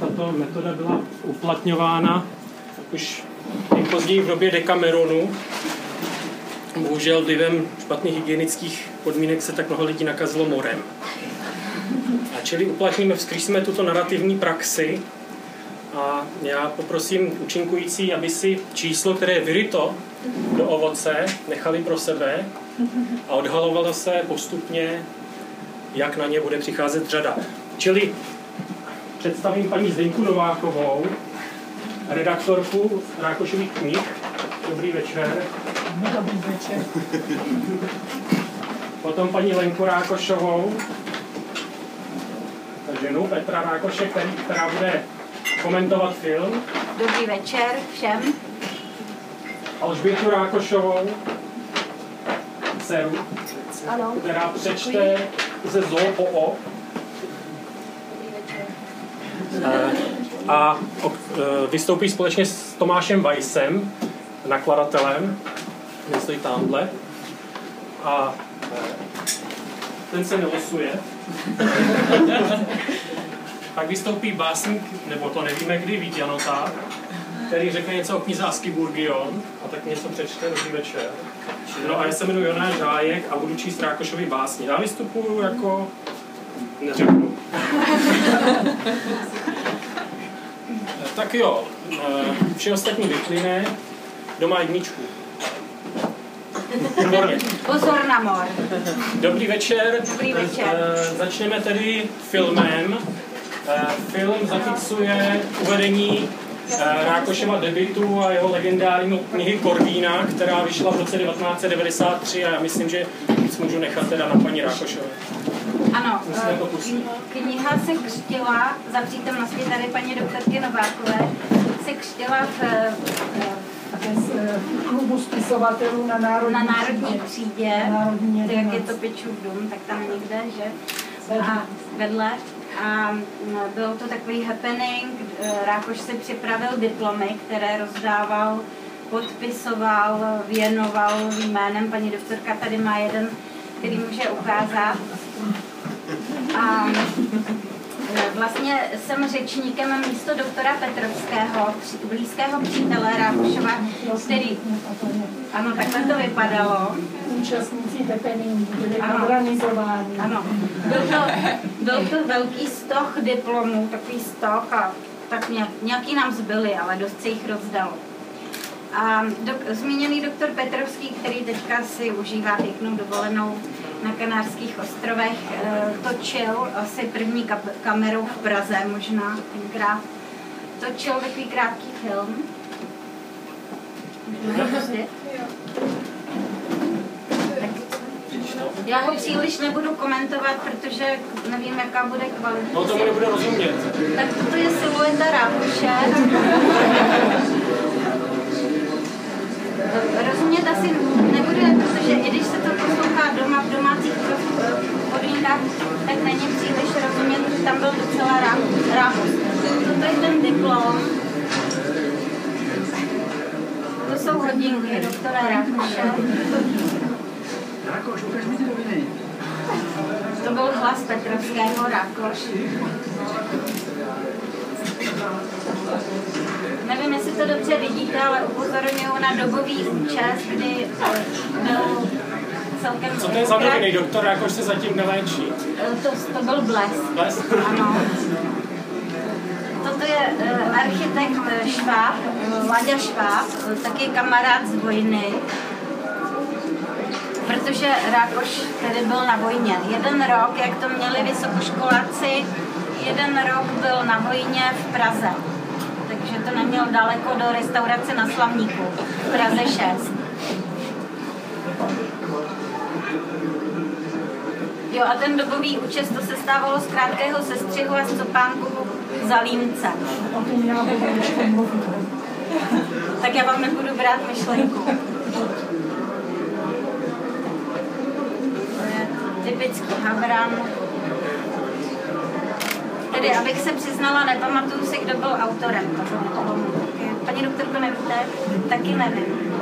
Tato metoda byla uplatňována už nejpozději v době Dekameronu. Bohužel vlivem špatných hygienických podmínek se tak mnoho lidí nakazilo morem. A čili uplatníme, vzkřísíme tuto narrativní praxi a já poprosím účinkující, aby si číslo, které je vyryto do ovoce, nechali pro sebe a odhalovalo se postupně, jak na ně bude přicházet řada. Čili představím paní Zdenku Novákovou, redaktorku Rákošových knih. Dobrý večer. Dobrý večer. Potom paní Lenku Rákošovou, ženu Petra Rákoše, který, která bude komentovat film. Dobrý večer všem. Alžbětu Rákošovou, dceru, Ano. která přečte ze zoo po o. A o- eh, vystoupí společně s Tomášem Weissem, nakladatelem, ten stojí tamhle. A eh, ten se nelosuje. Pak vystoupí básník, nebo to nevíme kdy, Vít Janota, který řekne něco o knize Askiburgion a tak něco přečte, dobrý večer. No a já se jmenuji Jonáš Žájek a budu číst Rákošovy básně. Já vystupuju jako... Neřeknu. tak jo, eh, vše ostatní vyplyne. Doma jedničku. Výborně. Pozor na mor. Dobrý večer. Dobrý večer. Eh, Začneme tedy filmem. Eh, Film zachycuje uvedení Rákoševa debitu a jeho legendární knihy Korvína, která vyšla v roce 1993 a já myslím, že víc můžu nechat teda na paní Rákošové. Ano, eh, kniha se křtila za přítomnosti tady paní doktorky Novákové, se křtila v, eh, z eh, klubu spisovatelů na Národní, na Národní třídě. třídě, Národní tak jak je to Pečův dům, tak tam někde, že? Vedle. A vedle. A mm, byl to takový happening, Rákoš si připravil diplomy, které rozdával, podpisoval, věnoval jménem. Paní doktorka tady má jeden, který může ukázat. A eh, vlastně jsem řečníkem místo doktora Petrovského, blízkého přítele Rákošova, který, ano, takhle to vypadalo. Účastníci happeningu byli organizováni. Ano, byl to, byl to velký stoch diplomů, takový stoch a tak nějak, nějaký nám zbyly, ale dost se jich rozdalo. A dok, zmíněný doktor Petrovský, který teďka si užívá pěknou dovolenou na Kanárských ostrovech, eh, točil asi první kamerou v Praze možná tenkrát. Točil takový krátký film. Můžeme ho pustit? Já ho příliš nebudu komentovat, protože nevím, jaká bude kvalita. No tomu nebude rozumět. Tak toto je silueta Rákuše. Rozumět asi nebude, protože i když se to poslouchá doma v domácích podmínkách, tak není příliš rozumět, že tam byl docela rá- rámus. Toto je ten diplom. To jsou hodinky doktora Rákuše. Rákoš, ukaž mi ty noviny. To byl hlas Petrovského Rákoš. Nevím, jestli to dobře vidíte, ale upozorňuji na dobový účast, kdy byl celkem... Co to je za noviny? Doktor Rákoš se zatím neléčí. Eh, To, to byl blesk. Blesk? Ano. Toto je uh, architekt eh, Šváb, Láďa Šváb, taky kamarád z vojny. Protože Rákoš tedy byl na vojně. Jeden rok, jak to měli vysokoškoláci, jeden rok byl na vojně v Praze. Takže to neměl daleko do restaurace na Slavníku, v Praze 6. Jo, a ten dobový účest to se stávalo z krátkého sestřihu a z copánku za límce. Tak já vám nebudu brát myšlenku. Typický Havran. Tedy, abych se přiznala, nepamatuju si, kdo byl autorem toho Paní doktorko, nevíte? Taky nevím.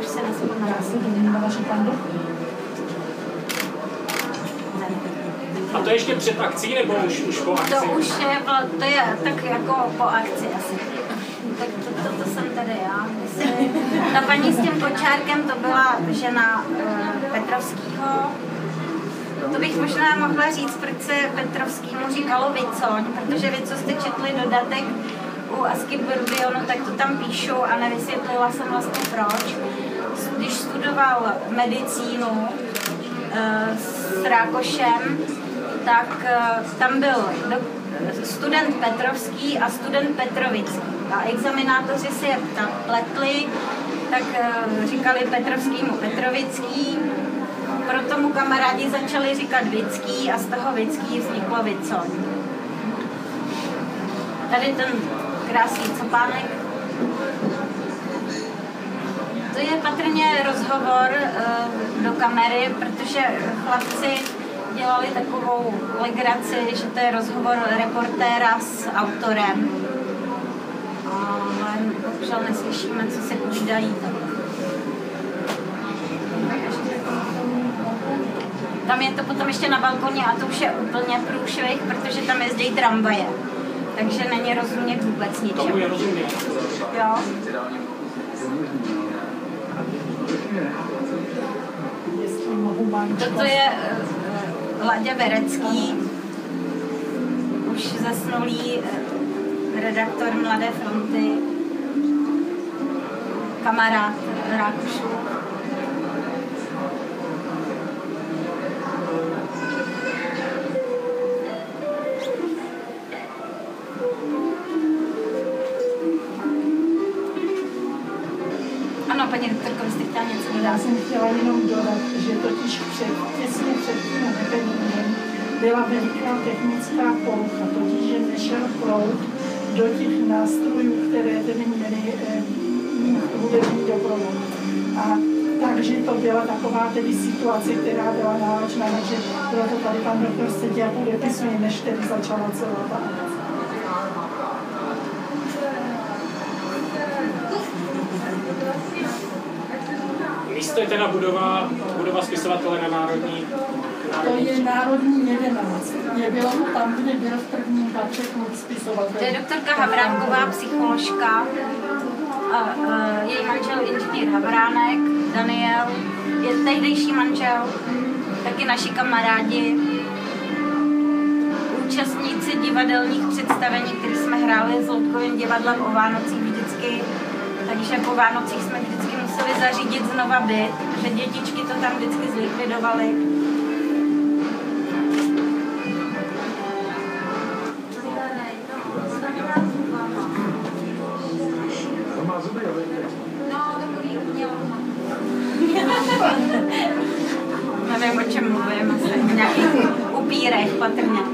Už se nespomínám. A to ještě před akcí nebo už, už po akci? To už je, to je tak jako po akci asi. Tak to, to, to jsem tady já. Myslím, ta paní s tím kočárkem to byla žena uh, Petrovského. To bych možná mohla říct, proč se Petrovskýmu říkalo Vicoň, protože vy, co jste četli dodatek u Asky Burbionu, tak to tam píšu a nevysvětlila jsem vlastně proč. Když studoval medicínu, s Rákošem, tak eh, tam byl student Petrovský a student Petrovický. A examinátoři si je pletli, tak eh, říkali Petrovskýmu Petrovický, proto mu kamarádi začali říkat Vický a z toho Vický vzniklo Vicoň. Tady ten krásný copánek to je patrně rozhovor uh, do kamery, protože chlapci dělali takovou legraci, že to je rozhovor reportéra s autorem. Ale bohužel neslyšíme, co se povídají. Tam je to potom ještě na balkoně a to už je úplně průšvih, protože tam jezdí tramvaje. Takže není rozumět vůbec ničemu. Tomu je rozumět. Jo. Toto je Láďa Verecký, už zasnulý uh, redaktor Mladé fronty, kamarád Rákušů. Nástrojů, které tedy měly eh, hudební doprovod. A takže to byla taková tedy situace, která byla náročná, takže proto tady pan doktor sedí a podepisuje, než tedy začala celá ta místo je teda budova, budova spisovatele na Národní to je Národní 11. Je bylo tam, kde byl v prvním patře klub spisovatel. To je doktorka Havránková, psycholožka. A, a, její manžel inženýr Havránek, Daniel, je tehdejší manžel, taky naši kamarádi, účastníci divadelních představení, které jsme hráli s Loutkovým divadlem o Vánocích vždycky. Takže po Vánocích jsme vždycky museli zařídit znova byt, že dětičky to tam vždycky zlikvidovaly. Nevím, o čem mluvím, asi nějakých upírech patrně.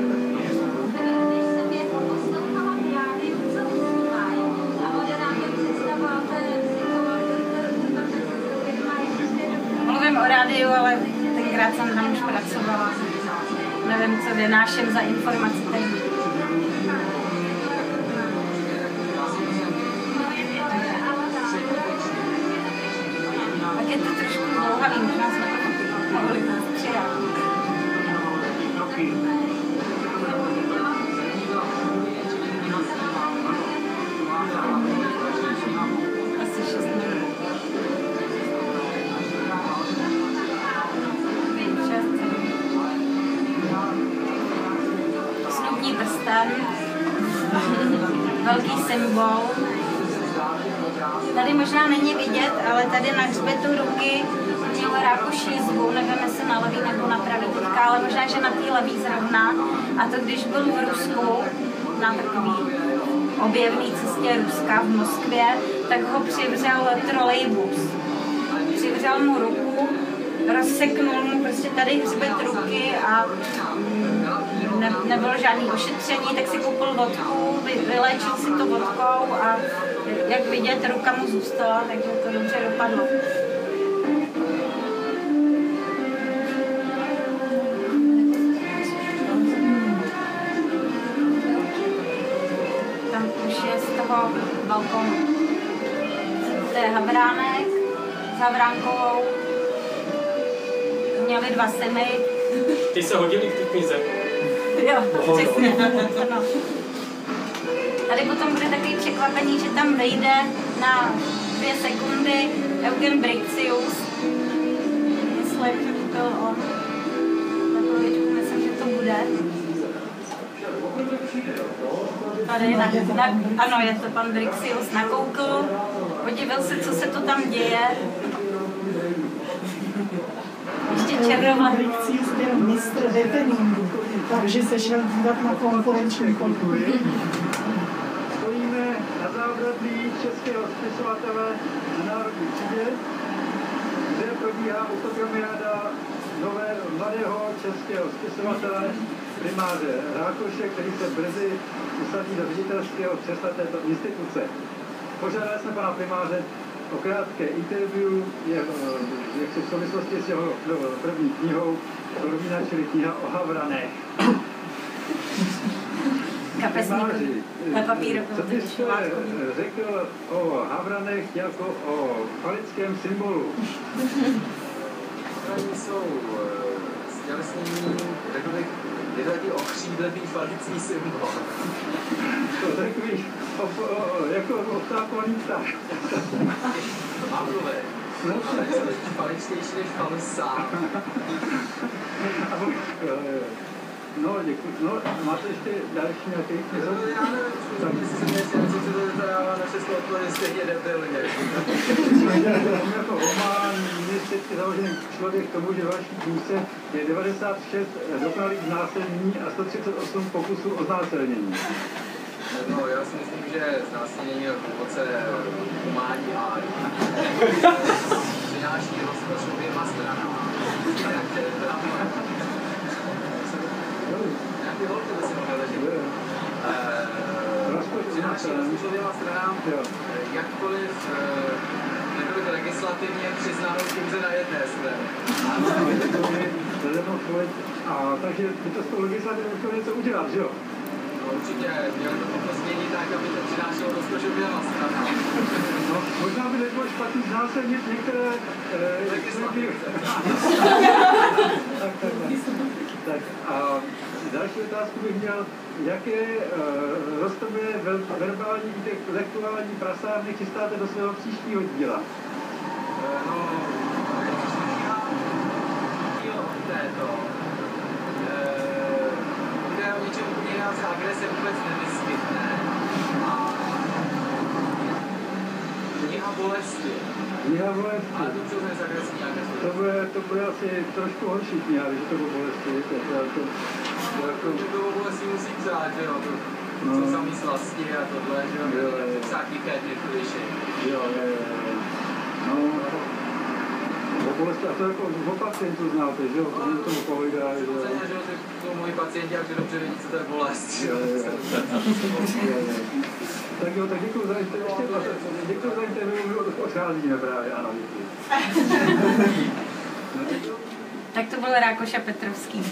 Žádný ošetření, tak si koupil vodku, vy, vylečil si to vodkou a jak vidět, ruka mu zůstala, takže to dobře dopadlo. Tam už je z toho balkonu. To je Havránek s Havránkovou. Měli dva syny. Ty se hodili k té knize? Jo, přesně. No. Tady potom bude takový překvapení, že tam vejde na dvě sekundy Eugen Brixius. Myslím, že to byl on. Takovou myslím, že to bude. Tady na, na, ano, je to pan Brixius nakoukl, podíval se, co se to tam děje. Ještě černová. Brixius byl mistr happeningu, takže se šel dívat na konkurenční podporu. Stojíme na zábradlí českého spisovatele na Národní třídě, kde probíhá autogramiáda nové, mladého českého spisovatele primáře Rákoše, který se brzy usadí do ředitelského křesla této instituce. Požádali jsme pana primáře o krátké interview je, jak se v souvislosti s jeho no, první knihou Korvína, čili kniha o Havranech. Kapesník na papíru. Co byste řekl o Havranech jako o falickém symbolu? Oni jsou stělesnění, řekl bych, je to takový okřídlený falický symbol. To takový jako obtápalý pták. Pavlové. No, je totiž faličtější než falus sám. eh, No, děkuji. No, máte ještě další nějaký No, já nevím, Tak. jestli mě jestli se to zadává na českou odpověď stejně debilně. jako román, městsky založený člověk k tomu, že vaší knížce je 96 dokonalých znásilnění a 138 pokusů o znásilnění. No, já si myslím, že znásilnění je hluboce humánní a přináší rozkoš oběma stranám. To je tam? Nějaký holky by si že Rozkoš Přináší rozkoš oběma stranám, jakkoliv eh, nebylo to legislativně přiznáno pouze na jedné straně. Ano, takže by to s tou legislativou chtělo něco udělat, že jo? No, určitě měli to pozměnit tak, aby to přinášelo rozkoš oběma stranám. No, možná by nebylo špatný znásilnit některé eh, Legislativy. tak, tak, tak. tak a další otázku bych měl, jaké uh, roztomilé ver- verbální, intelektuální prasárny chystáte do svého příštího díla? Eh, No, díl od této. eh, Kde o se agrese vůbec nevyskytne. A kniha bolesti. Kniha bolesti. Ale to přesně z. To bude, to bude asi trošku horší kniha, když to bude bolesti. To, to, to, to, jako, To bylo bolesti musí psát, že jo, to, No. co samý slasti a tohle, že jo, Jo, to jo. je psát kliše. jo, jo, jo, jo. No, a to jako o pacientu znáte, že jo? To mi tomu povídá, že jo. Samozřejmě, že jo, to jsou moji pacienti, jak dobře vědí, co to je bolest. Tak jo, tak děkuji za interview. Děkuji za interview, odcházíme právě, ano. No, děkuji. Tak to byl Rákoš a Petrovský.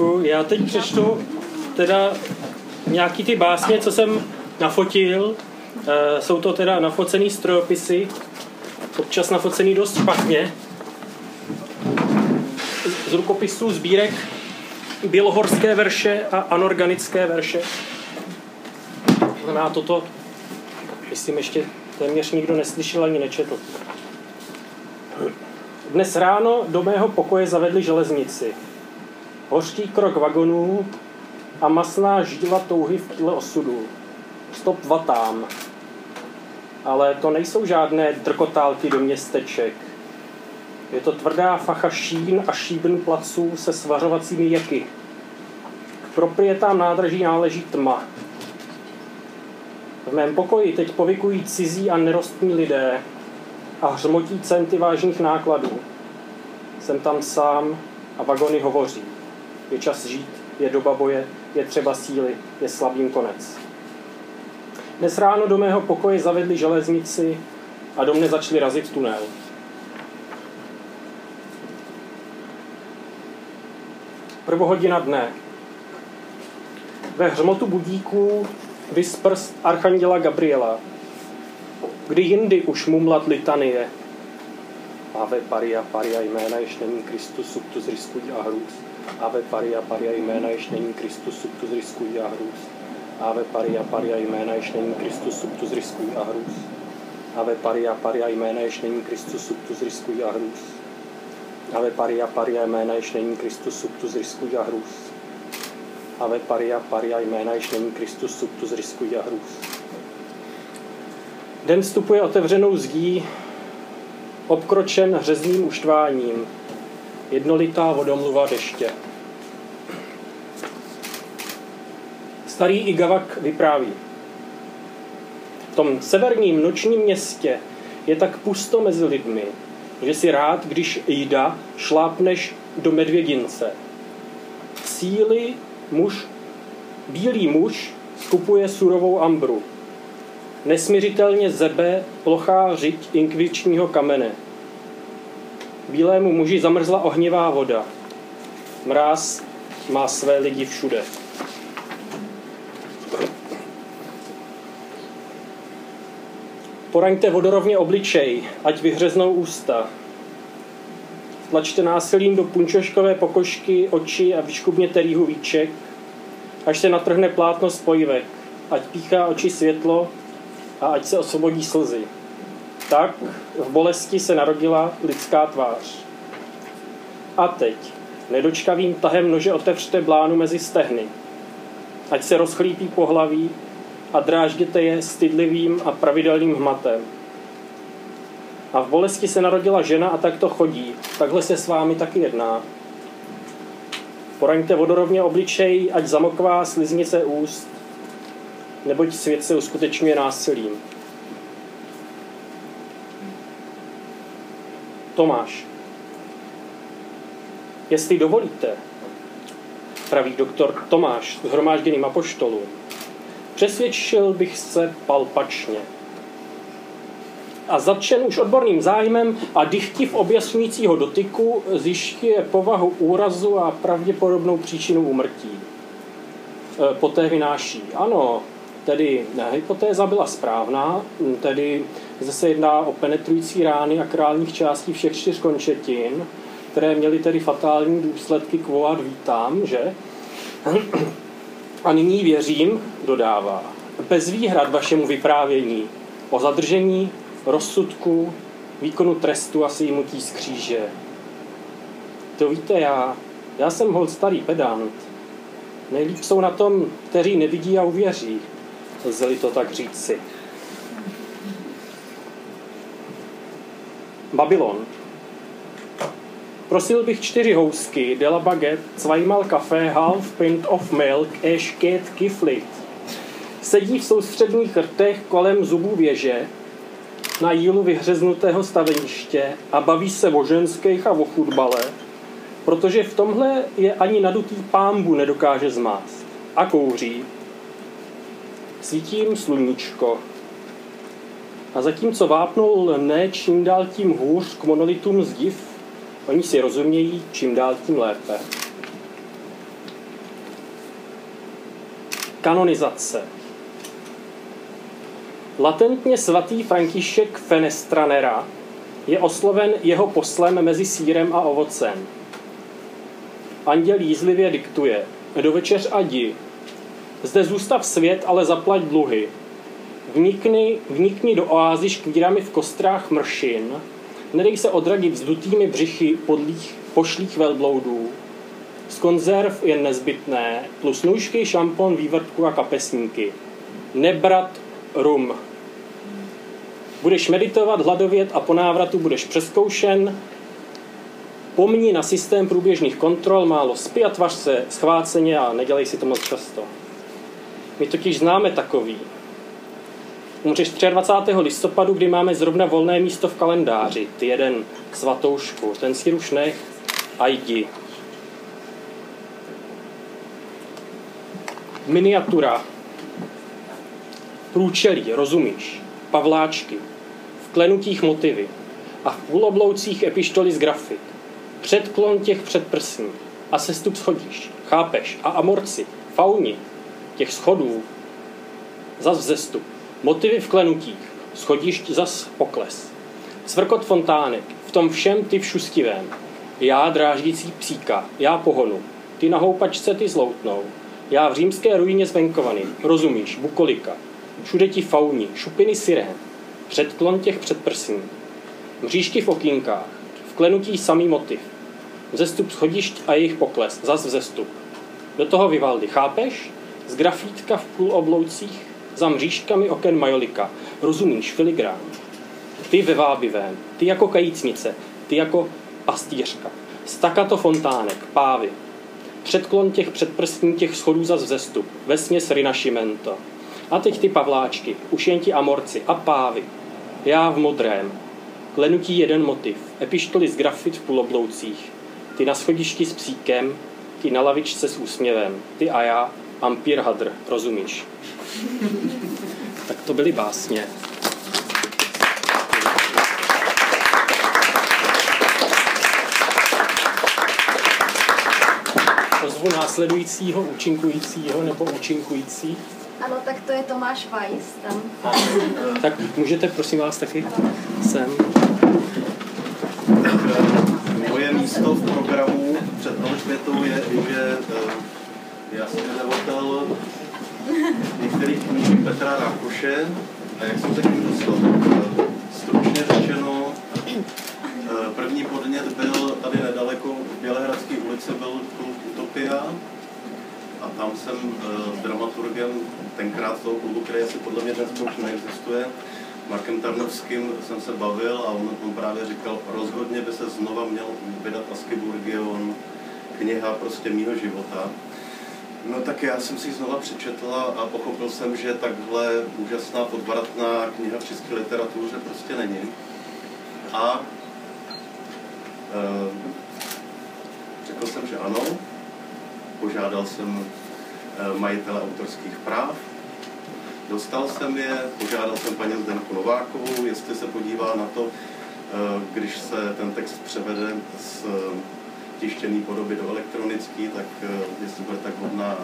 Děkuji. Já teď přečtu teda nějaký ty básně, co jsem nafotil. Eh, Jsou to teda nafocený strojopisy, občas nafocený dost špatně. Z rukopisů sbírek bělohorské verše a anorganické verše. Znamená toto, myslím, ještě téměř nikdo neslyšel ani nečetl. Dnes ráno do mého pokoje zavedli železnici hořký krok vagonů a masná žíla touhy v tíle osudu. Stop vatám. Ale to nejsou žádné drkotálky do městeček. Je to tvrdá facha šín a šíbn placů se svařovacími jeky. K proprietám nádraží náleží tma. V mém pokoji teď povykují cizí a nerostní lidé a hřmotí centy vážných nákladů. Jsem tam sám a vagony hovoří. Je čas žít, je doba boje, je třeba síly, je slabým konec. Dnes ráno do mého pokoje zavedli železnici a do mne začali razit tunel. prvohodina dne. Ve hřmotu budíků vysprst archanděla Gabriela, kdy jindy už mumlat litanie. Ave paria paria jména, jež není Kristus, subtus riskuj a hrůz. Ave paria paria jména, jež není Kristus, subtus riskuj a hrůz. Ave paria paria jména, jež není Kristus, subtus riskuj a hrůz. Ave paria paria jména, jež není Kristus, subtus riskuj a hrůz. Ave paria paria jména, jež není Kristus, subtus riskuj a hrůz. Ave paria paria jména, jež není Kristus, subtus riskuj a hrůz. Den vstupuje otevřenou zdí, obkročen řezným uštváním, jednolitá vodomluva deště. Starý Igavak vypráví. V tom severním nočním městě je tak pusto mezi lidmi, že si rád, když jída, šlápneš do medvědince. Síly muž, bílý muž skupuje surovou ambru. Nesmiřitelně zebe plochá řiď inkvičního kamene. Bílému muži zamrzla ohnivá voda. Mráz má své lidi všude. Poraňte vodorovně obličej, ať vyhřeznou ústa. Tlačte násilím do punčoškové pokožky oči a vyškubněte rýhu víček, až se natrhne plátno spojivek, ať píchá oči světlo a ať se osvobodí slzy. Tak v bolesti se narodila lidská tvář. A teď nedočkavým tahem nože otevřte blánu mezi stehny. Ať se rozchlípí pohlaví a drážděte je stydlivým a pravidelným hmatem. A v bolesti se narodila žena a tak to chodí. Takhle se s vámi taky jedná. Poraňte vodorovně obličej, ať zamokvá sliznice úst, neboť svět se uskutečňuje násilím. Tomáš. Jestli dovolíte, praví doktor Tomáš s hromážděným apoštolům, přesvědčil bych se palpačně. A zatčen už odborným zájmem a dychtiv objasňujícího dotyku zjišťuje povahu úrazu a pravděpodobnou příčinu umrtí. E, poté vynáší, ano, tedy hypotéza byla správná, tedy zase jedná o penetrující rány a králních částí všech čtyř končetin, které měly tedy fatální důsledky quoad vítám, že? A nyní věřím, dodává, bez výhrad vašemu vyprávění o zadržení, rozsudku, výkonu trestu a sejmutí z kříže. To víte já, já jsem hol starý pedant. Nejlíp jsou na tom, kteří nevidí a uvěří, lze to tak říci. Babylon. Prosil bych čtyři housky, de la baguette, zweimal kafe, half pint of milk, ešket kiflit. Sedí v soustředních rtech kolem zubů věže, na jílu vyhřeznutého staveniště a baví se o ženských a o fotbale, protože v tomhle je ani nadutý pámbu nedokáže zmást. A kouří. Svítím sluníčko. A zatímco vápnul ne čím dál tím hůř k monolitům zdiv, Oni si rozumějí čím dál tím lépe. Kanonizace. Latentně svatý František Fenestranera je osloven jeho poslem mezi sírem a ovocem. Anděl jízlivě diktuje. Do večeř a di. Zde zůstav svět, ale zaplať dluhy. Vnikni, vnikni do oázy škvírami v kostrách mršin, Nedej se odradit vzdutými břichy podlých, pošlých velbloudů. Z konzerv je nezbytné, plus nůžky, šampon, vývrtku a kapesníky. Nebrat rum. Budeš meditovat, hladovět a po návratu budeš přeskoušen. Pomni na systém průběžných kontrol, málo spí a tvař se schváceně a nedělej si to moc často. My totiž známe takový, umřeš 23. listopadu, kdy máme zrovna volné místo v kalendáři. Ty jeden svatoušku, ten si už nech a jdi. Miniatura. Průčelí, rozumíš? Pavláčky. V klenutích motivy. A v půlobloucích epištoly z grafik. Předklon těch předprsní. a sestup schodíš. Chápeš? A amorci, fauni, těch schodů, zas vzestup. Motivy v klenutích, schodišť zas pokles. Svrkot fontánek, v tom všem ty všustivém. Já dráždící psíka, já pohonu, ty na houpačce ty zloutnou. Já v římské ruině zvenkovany, rozumíš, bukolika. Všude ti fauni, šupiny sirén, předklon těch předprsní. Mřížky v okýnkách, v klenutí samý motiv. Vzestup schodišť a jejich pokles, zas vzestup. Do toho Vivaldi, chápeš? Z grafítka v půl obloucích, za mřížkami oken majolika. Rozumíš, filigrán. Ty ve vábivém, ty jako kajícnice, ty jako pastýřka. Stakato fontánek, pávy. Předklon těch předprstní těch schodů za vzestup, vesměs rinašimento. A teď ty pavláčky, už jen ti amorci a pávy. Já v modrém. Klenutí jeden motiv, epištoly z grafit v půlobloucích. Ty na schodišti s psíkem, ty na lavičce s úsměvem, ty a já, Ampír Hadr, rozumíš? tak to byly básně. Pozvu následujícího, účinkujícího nebo účinkující. Ano, tak to je Tomáš Weiss tam. Tak můžete prosím vás taky sem. Moje místo v programu před Alžbětou je, že eh, já jsem vydavatel některých knížek Petra Rákoše a jak jsem se k ním dostal, eh, stručně řečeno, eh, první podnět byl tady nedaleko v Bělehradské ulici byl klub Utopia a tam jsem s dramaturgem tenkrát toho klubu, který asi podle mě dnes už neexistuje, Markem Tarnovským jsem se bavil a on, on právě říkal, rozhodně by se znova měl vydat Askeburgion, kniha prostě mýho života. No tak já jsem si znova přečetla a pochopil jsem, že takhle úžasná podvratná kniha v české literatuře prostě není. A e, řekl jsem, že ano. Požádal jsem e, majitele autorských práv, Dostal jsem je, požádal jsem paní Zdenku Novákovou, jestli se podívá na to, eh, když se ten text převede z tištěné podoby do elektronické, tak eh, jestli bude tak hodná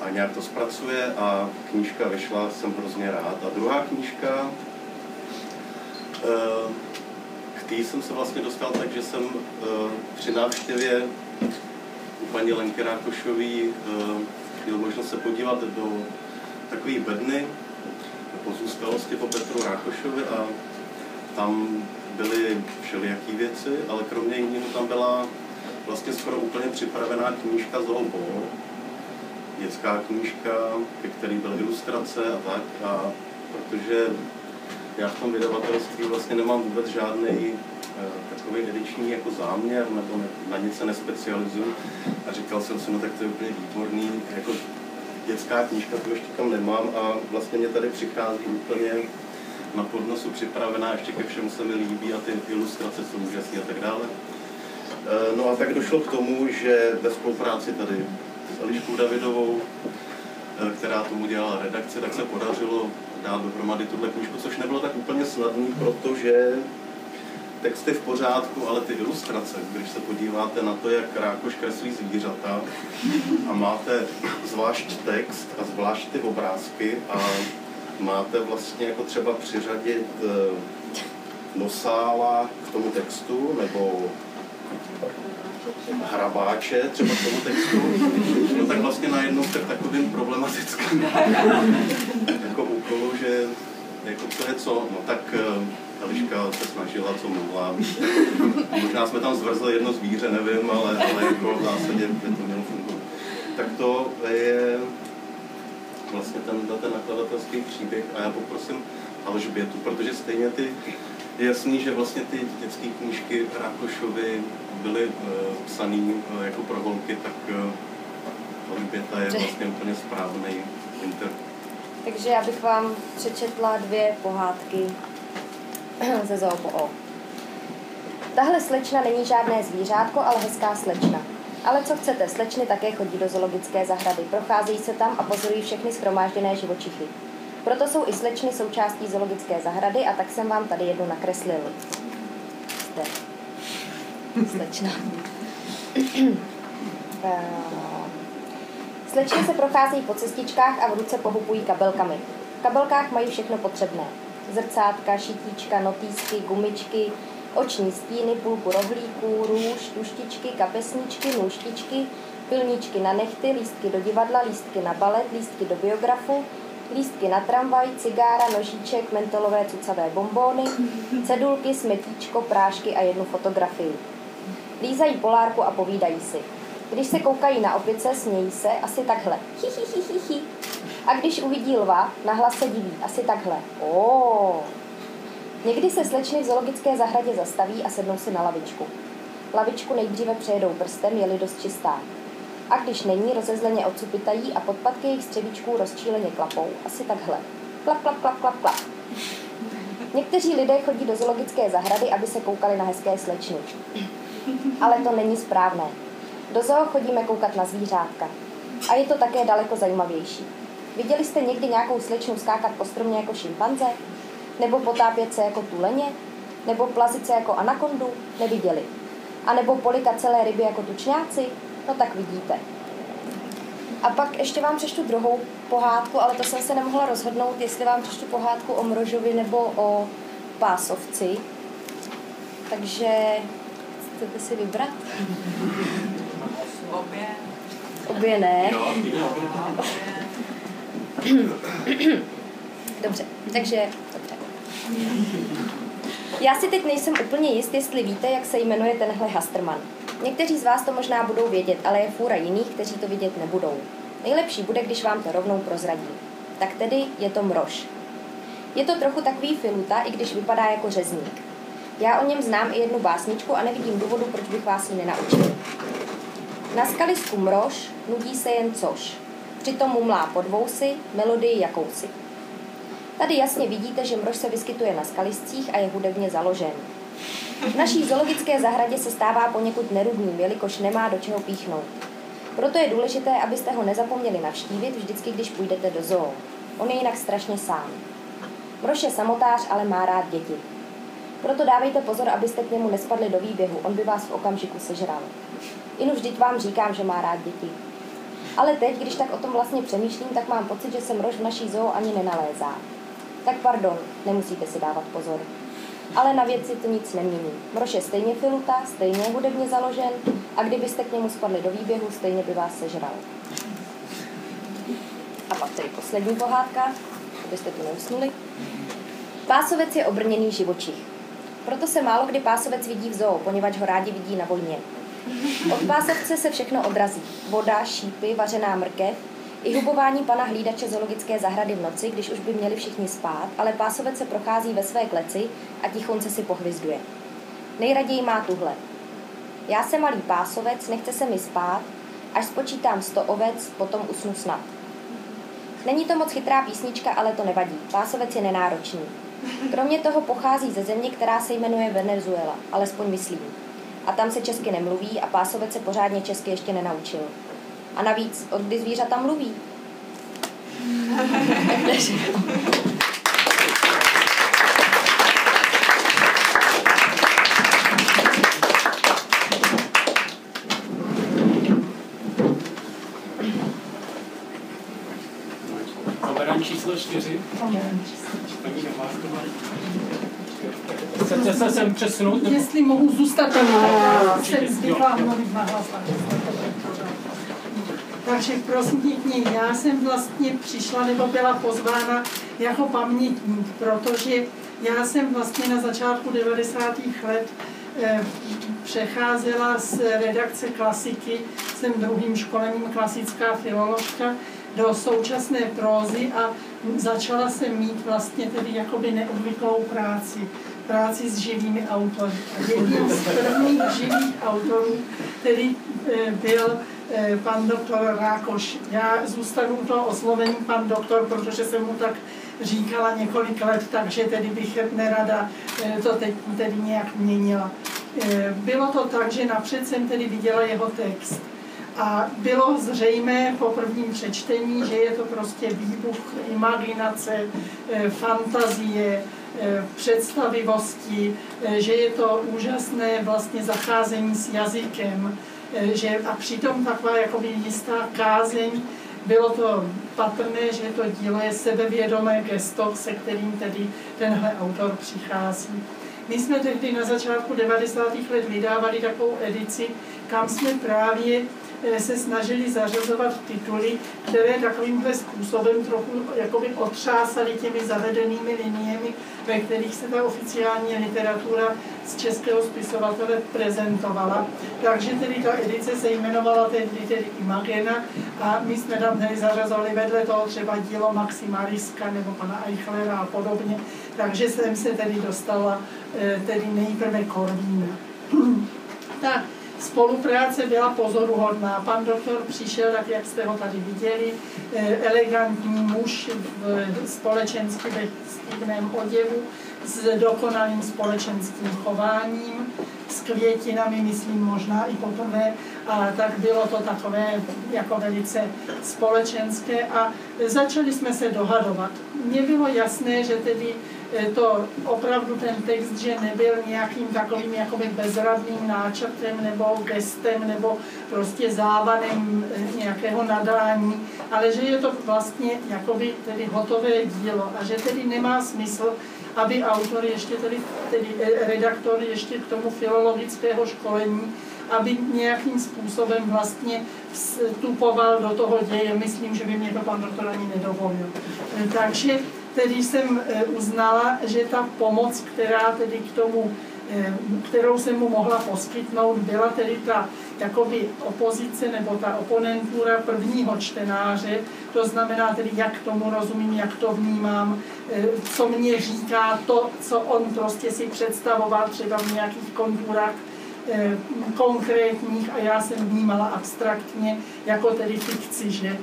a nějak to zpracuje a knížka vyšla, jsem hrozně rád. A druhá knížka, eh, k té jsem se vlastně dostal tak, že jsem při návštěvě u paní Lenky Rákošové měl možnost se podívat do takový bedny pozůstalosti po Petru Rákošovi a tam byly všelijaký věci, ale kromě jiného tam byla vlastně skoro úplně připravená knížka z Holbol, dětská knížka, ke které byly ilustrace a tak. A protože já v tom vydavatelství vlastně nemám vůbec žádný eh, takový ediční jako záměr, nebo ne, na nic se nespecializuju. A říkal jsem si, no tak to je úplně výborný, jako dětská knížka, tu ještě tam nemám a vlastně mě tady přichází úplně na podnosu připravená, ještě ke všemu se mi líbí a ty ilustrace jsou úžasné a tak dále. E, no a tak došlo k tomu, že ve spolupráci tady s Eliškou Davidovou, e, která tomu dělala redakci, tak se podařilo dát dohromady tuhle knížku, což nebylo tak úplně snadné, protože texty v pořádku, ale ty ilustrace, když se podíváte na to, jak Rákoš kreslí zvířata a máte zvlášť text a zvlášť ty obrázky a máte vlastně jako třeba přiřadit eh, nosála k tomu textu nebo hrabáče třeba k tomu textu, no tak vlastně najednou jste v takovým problematickým jako úkolu, že jako to je co, no tak eh, Eliška se snažila, co mohla. Možná jsme tam zvrzli jedno zvíře, nevím, ale, ale jako v zásadě by to mělo fungovat. Tak to je vlastně ten, ten nakladatelský příběh a já poprosím Alžbětu, protože stejně ty, je jasný, že vlastně ty dětské knížky Rákošovi byly uh, psané uh, jako pro holky, tak uh, Alžběta je vlastně úplně správný inter. Takže já bych vám přečetla dvě pohádky ze ZOPO. Tahle slečna není žádné zvířátko, ale hezká slečna. Ale co chcete, slečny také chodí do zoologické zahrady, procházejí se tam a pozorují všechny schromážděné živočichy. Proto jsou i slečny součástí zoologické zahrady a tak jsem vám tady jednu nakreslil. Zde. Slečna. Eh, Slečny se procházejí po cestičkách a v ruce pohupují kabelkami. V kabelkách mají všechno potřebné. Zrcátka, šitíčka, notýsky, gumičky, oční stíny, půlku rohlíků, růž, tuštičky, kapesničky, nůštičky, pilničky na nechty, lístky do divadla, lístky na balet, lístky do biografu, lístky na tramvaj, cigára, nožíček, mentolové cucavé bombóny, cedulky, smetíčko, prášky a jednu fotografii. Lízají polárku a povídají si. Když se koukají na opice, smějí se asi takhle. Hi, hi, hi, hi, hi. A když uvidí lva, nahlas se diví asi takhle. O. Někdy se slečny v zoologické zahradě zastaví a sednou si na lavičku. Lavičku nejdříve přejedou prstem, je-li dost čistá. A když není, rozezleně odsupitají a podpatky jejich střevíčků rozčíleně klapou. Asi takhle. Klap, klap, klap, klap, klap. Někteří lidé chodí do zoologické zahrady, aby se koukali na hezké slečny. Ale to není správné. Do zoo chodíme koukat na zvířátka. A je to také daleko zajímavější. Viděli jste někdy nějakou slečnu skákat po stromě jako šimpanze? Nebo potápět se jako tuleně? Nebo plazit se jako anakondu? Neviděli. A nebo polikat celé ryby jako tučňáci? No tak vidíte. A pak ještě vám přečtu druhou pohádku, ale to jsem se nemohla rozhodnout, jestli vám přečtu pohádku o mrožovi nebo o pásovci. Takže chcete si vybrat? Obě. Obě ne. Dobře, takže dobře. Já si teď nejsem úplně jist, jestli víte, jak se jmenuje tenhle Hasterman. Někteří z vás to možná budou vědět, ale je fůra jiných, kteří to vidět nebudou. Nejlepší bude, když vám to rovnou prozradí. Tak tedy je to mrož. Je to trochu takový filuta, i když vypadá jako řezník. Já o něm znám i jednu básničku a nevidím důvodu, proč bych vás ji nenaučil. Na skalisku mrož nudí se jen což. Přitom mumlá pod vousy melodii jakousi. Tady jasně vidíte, že mrož se vyskytuje na skaliscích a je hudebně založen. V naší zoologické zahradě se stává poněkud nerudným, jelikož nemá do čeho píchnout. Proto je důležité, abyste ho nezapomněli navštívit vždycky, když půjdete do zoo. On je jinak strašně sám. Mrož je samotář, ale má rád děti. Proto dávejte pozor, abyste k němu nespadli do výběhu, on by vás v okamžiku sežral. Inu vždyť vám říkám, že má rád děti. Ale teď, když tak o tom vlastně přemýšlím, tak mám pocit, že se mrož v naší zoo ani nenalézá. Tak pardon, nemusíte si dávat pozor. Ale na věci to nic nemění. Mrož je stejně filuta, stejně hudebně založen a kdybyste k němu spadli do výběhu, stejně by vás sežral. A pak tedy poslední pohádka, abyste tu neusnuli. Pásovec je obrněný živočich. Proto se málo kdy pásovec vidí v zoo, poněvadž ho rádi vidí na vojně. Od pásovce se všechno odrazí. Voda, šípy, vařená mrkev, i hubování pana hlídače zoologické zahrady v noci, když už by měli všichni spát, ale pásovec se prochází ve své kleci a tichonce si pohvizduje. Nejraději má tuhle. Já jsem malý pásovec, nechce se mi spát, až spočítám sto ovec, potom usnu snad. Není to moc chytrá písnička, ale to nevadí. Pásovec je nenáročný. Kromě toho pochází ze země, která se jmenuje Venezuela, alespoň myslím. A tam se česky nemluví a pásovec se pořádně česky ještě nenaučil. A navíc, od kdy zvířata mluví? Číslo čtyři. Chcete se sem přesunout? Jestli mohu zůstat určitě, jsem mluvit na hlas. Takže prosím pěkně, já jsem vlastně přišla nebo byla pozvána jako pamětník, protože já jsem vlastně na začátku 90. let eh, přecházela z redakce klasiky, jsem druhým školením klasická filoložka, do současné prózy a začala jsem mít vlastně tedy jakoby neobvyklou práci, práci s živými autory. Jedním z prvních živých autorů, který eh, byl pan doktor Rákoš. Já zůstanu toho oslovení pan doktor, protože jsem mu tak říkala několik let, takže tedy bych nerada eh, to teď tedy nějak měnila. Eh, Bylo to tak, že napřed jsem tedy viděla jeho text. A bylo zřejmé po prvním přečtení, že je to prostě výbuch imaginace, eh, fantazie, eh, představivosti, eh, že je to úžasné vlastně zacházení s jazykem, eh, že a přitom taková jakoby jistá kázeň, bylo to patrné, že to dílo je sebevědomé gesto, se kterým tedy tenhle autor přichází. My jsme tehdy na začátku 90. let vydávali takovou edici, kam jsme právě Eh, se snažili zařazovat tituly, které takovýmhle způsobem trochu jakoby otřásaly těmi zavedenými liniemi, ve kterých se ta oficiální literatura z českého spisovatele prezentovala. Takže tedy ta edice se jmenovala tehdy tedy Imagena a my jsme tam tedy zařazovali vedle toho třeba dílo Maxima Riska nebo pana Eichlera a podobně. Takže jsem se tedy dostala eh, tedy nejprve Korvína. tak, Spolupráce byla pozoruhodná. Pan doktor přišel, tak jak jste ho tady viděli, eh, elegantní muž v společensky stydném oděvu, s dokonalým společenským chováním, s květinami, myslím možná i poprvé, a tak bylo to takové jako velice společenské a začali jsme se dohadovat. Mně bylo jasné, že tedy to opravdu ten text, že nebyl nějakým takovým jakoby bezradným náčrtem nebo gestem nebo prostě závanem nějakého nadání, ale že je to vlastně jakoby tedy hotové dílo a že tedy nemá smysl, aby autor ještě tedy, tedy eh, redaktor ještě k tomu filologického školení aby nějakým způsobem vlastně vstupoval do toho děje. Myslím, že by mě to pan doktor ani nedovolil. Takže tedy jsem eh, uznala, že ta pomoc, která tedy k tomu, eh, kterou jsem mu mohla poskytnout, byla tedy ta jakoby opozice nebo ta oponentura prvního čtenáře, to znamená tedy, jak tomu rozumím, jak to vnímám, eh, co mě říká to, co on prostě si představoval třeba v nějakých konturách konkrétních a já jsem vnímala abstraktně jako tedy fikci, že?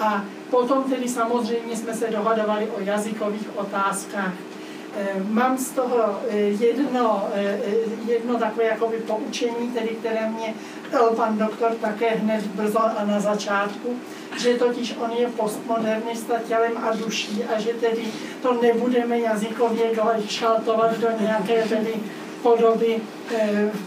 A potom tedy samozřejmě jsme se dohadovali o jazykových otázkách. Eh, mám z toho eh, jedno, eh, jedno takové jakoby poučení, tedy které mě dal pan doktor také hned brzo a na začátku, že totiž on je postmodernista tělem a duší a že tedy to nebudeme jazykově šaltovat do nějaké tedy podoby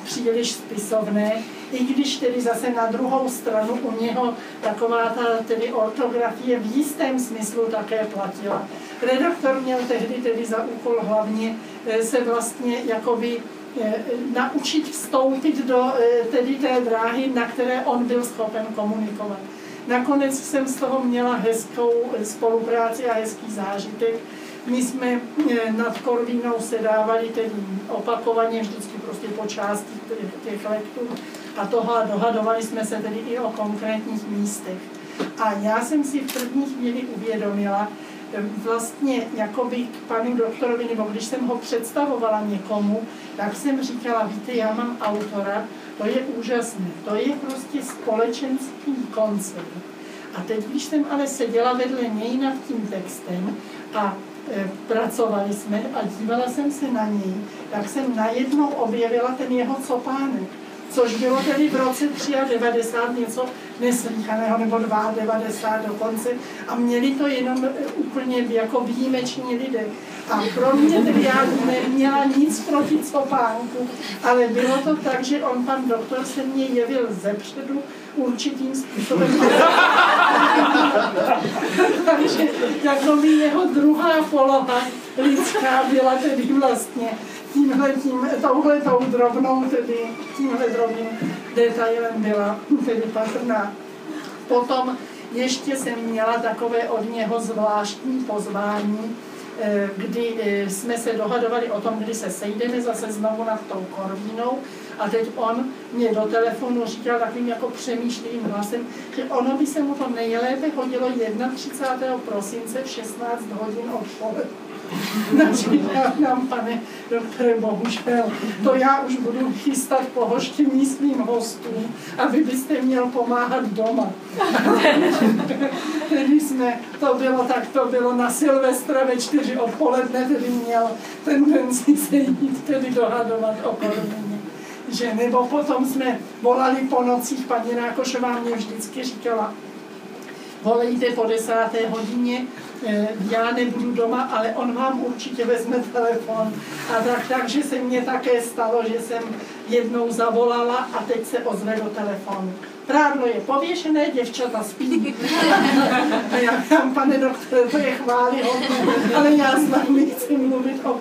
příliš spisovné, i když tedy zase na druhou stranu u něho taková ta tedy ortografie v jistém smyslu také platila. Redaktor měl tehdy tedy za úkol hlavně e, se vlastně jakoby e, naučit vstoupit do e, tedy té dráhy, na které on byl schopen komunikovat. Nakonec jsem z toho měla hezkou spolupráci a hezký zážitek, my jsme eh, nad Korvínou se dávali tedy opakovaně vždycky prostě po části těch lektů a toho dohadovali jsme se tedy i o konkrétních místech. A já jsem si v první chvíli uvědomila, eh, vlastně jakoby k panu doktorovi, nebo když jsem ho představovala někomu, tak jsem říkala, víte, já mám autora, to je úžasné, to je prostě společenský koncept. A teď, když jsem ale seděla vedle něj nad tím textem a pracovali jsme a dívala jsem se na něj, tak jsem najednou objevila ten jeho copánek, což bylo tedy v roce 93 něco neslíchaného, nebo 92 dokonce, a měli to jenom eh, úplně jako výjimeční lidé. A pro mě tedy já neměla nic proti copánku, ale bylo to tak, že on, pan doktor, se mě jevil zepředu, určitým způsobem. Takže jako jeho druhá poloha lidská byla tedy vlastně tímhle tím, touhletou drobnou, tedy tímhle drobným detailem byla tedy patrná. Potom ještě jsem měla takové od něho zvláštní pozvání, kdy eh, jsme se dohadovali o tom, kdy se sejdeme zase znovu nad tou korvínou a teď on mě do telefonu říkal takovým jako přemýšlivým hlasem, že ono by se mu to nejlépe hodilo 31. prosince v 16 hodin odpoledne. Načítám, pane doktore, bohužel, to já už budu chystat pohoštění svým hostům a vy byste měl pomáhat doma. tedy jsme, to bylo tak, to bylo na Silvestra ve čtyři odpoledne, tedy měl tendenci se jít tedy dohadovat o kormině že nebo potom jsme volali po nocích, paní Rákošová mě vždycky říkala, volejte po desáté hodině, já nebudu doma, ale on vám určitě vezme telefon. A tak, takže se mně také stalo, že jsem jednou zavolala a teď se ozve do telefonu. Prádlo je pověšené, děvčata spí. A já říkám, pane doktore, to je chválihodné, ale já s vámi chci mluvit o.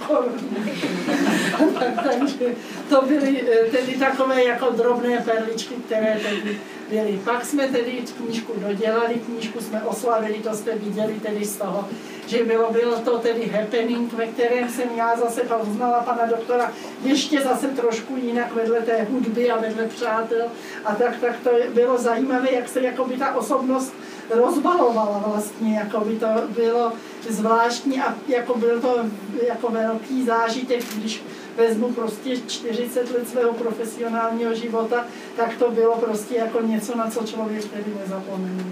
Takže to byly eh, tedy takové jako drobné perličky, které tedy byly. Pak jsme tedy knížku dodělali, knížku jsme oslavili, to jste viděli tedy z toho, že bylo, bylo to tedy happening, ve kterém jsem já zase poznala pana doktora ještě zase trošku jinak vedle té hudby a vedle přátel a tak, tak to bylo zajímavé, jak se jakoby ta osobnost rozbalovala vlastně, jako by to bylo zvláštní a jako byl to jako velký zážitek, když vezmu prostě 40 let svého profesionálního života, tak to bylo prostě jako něco, na co člověk tedy nezapomene.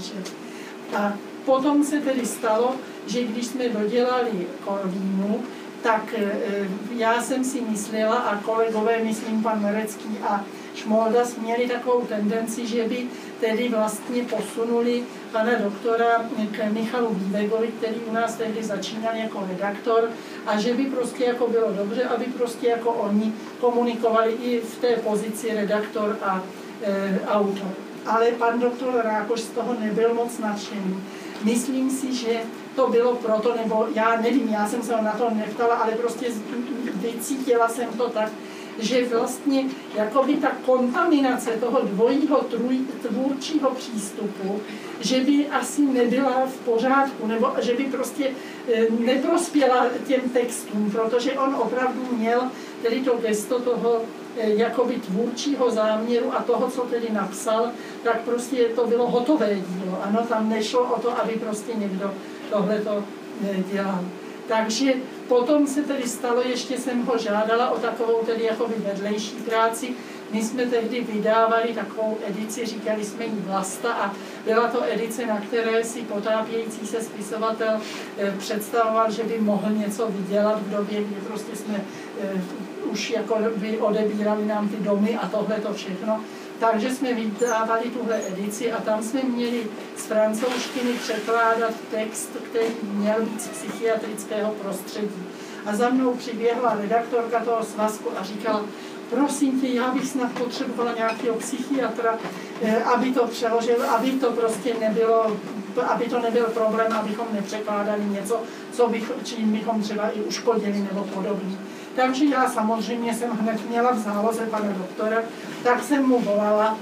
A potom se tedy stalo, že když jsme dodělali Korvínu, tak e, já jsem si myslela, a kolegové, myslím pan Merecký a Šmoldas, měli takovou tendenci, že by tedy vlastně posunuli pana doktora k Michalu Vývegovi, který u nás tehdy začínal jako redaktor, a že by prostě jako bylo dobře, aby prostě jako oni komunikovali i v té pozici redaktor a e, autor. Ale pan doktor Rákoš z toho nebyl moc nadšený. Myslím si, že to bylo proto, nebo já nevím, já jsem se na to neptala, ale prostě vycítila jsem to tak, že vlastně jakoby ta kontaminace toho dvojího truj, tvůrčího přístupu, že by asi nebyla v pořádku, nebo že by prostě e, neprospěla těm textům, protože on opravdu měl tedy to gesto toho e, jakoby tvůrčího záměru a toho, co tedy napsal, tak prostě to bylo hotové dílo. Ano, tam nešlo o to, aby prostě někdo tohle to e, dělal. Takže potom se tedy stalo, ještě jsem ho žádala o takovou tedy jakoby vedlejší práci. My jsme tehdy vydávali takovou edici, říkali jsme jí Vlasta a byla to edice, na které si potápějící se spisovatel eh, představoval, že by mohl něco vydělat v době, kdy prostě jsme eh, už jako by odebírali nám ty domy a tohle to všechno. Takže jsme vydávali tuhle edici a tam jsme měli z francouzštiny překládat text, který měl být z psychiatrického prostředí. A za mnou přiběhla redaktorka toho svazku a říkala, prosím tě, já bych snad potřebovala nějakého psychiatra, eh, aby to přeložil, aby to prostě nebylo, aby to nebyl problém, abychom nepřekládali něco, co bych, čím bychom třeba i uškodili nebo podobně. Takže já samozřejmě jsem hned měla v záloze pana doktora, tak jsem mu volala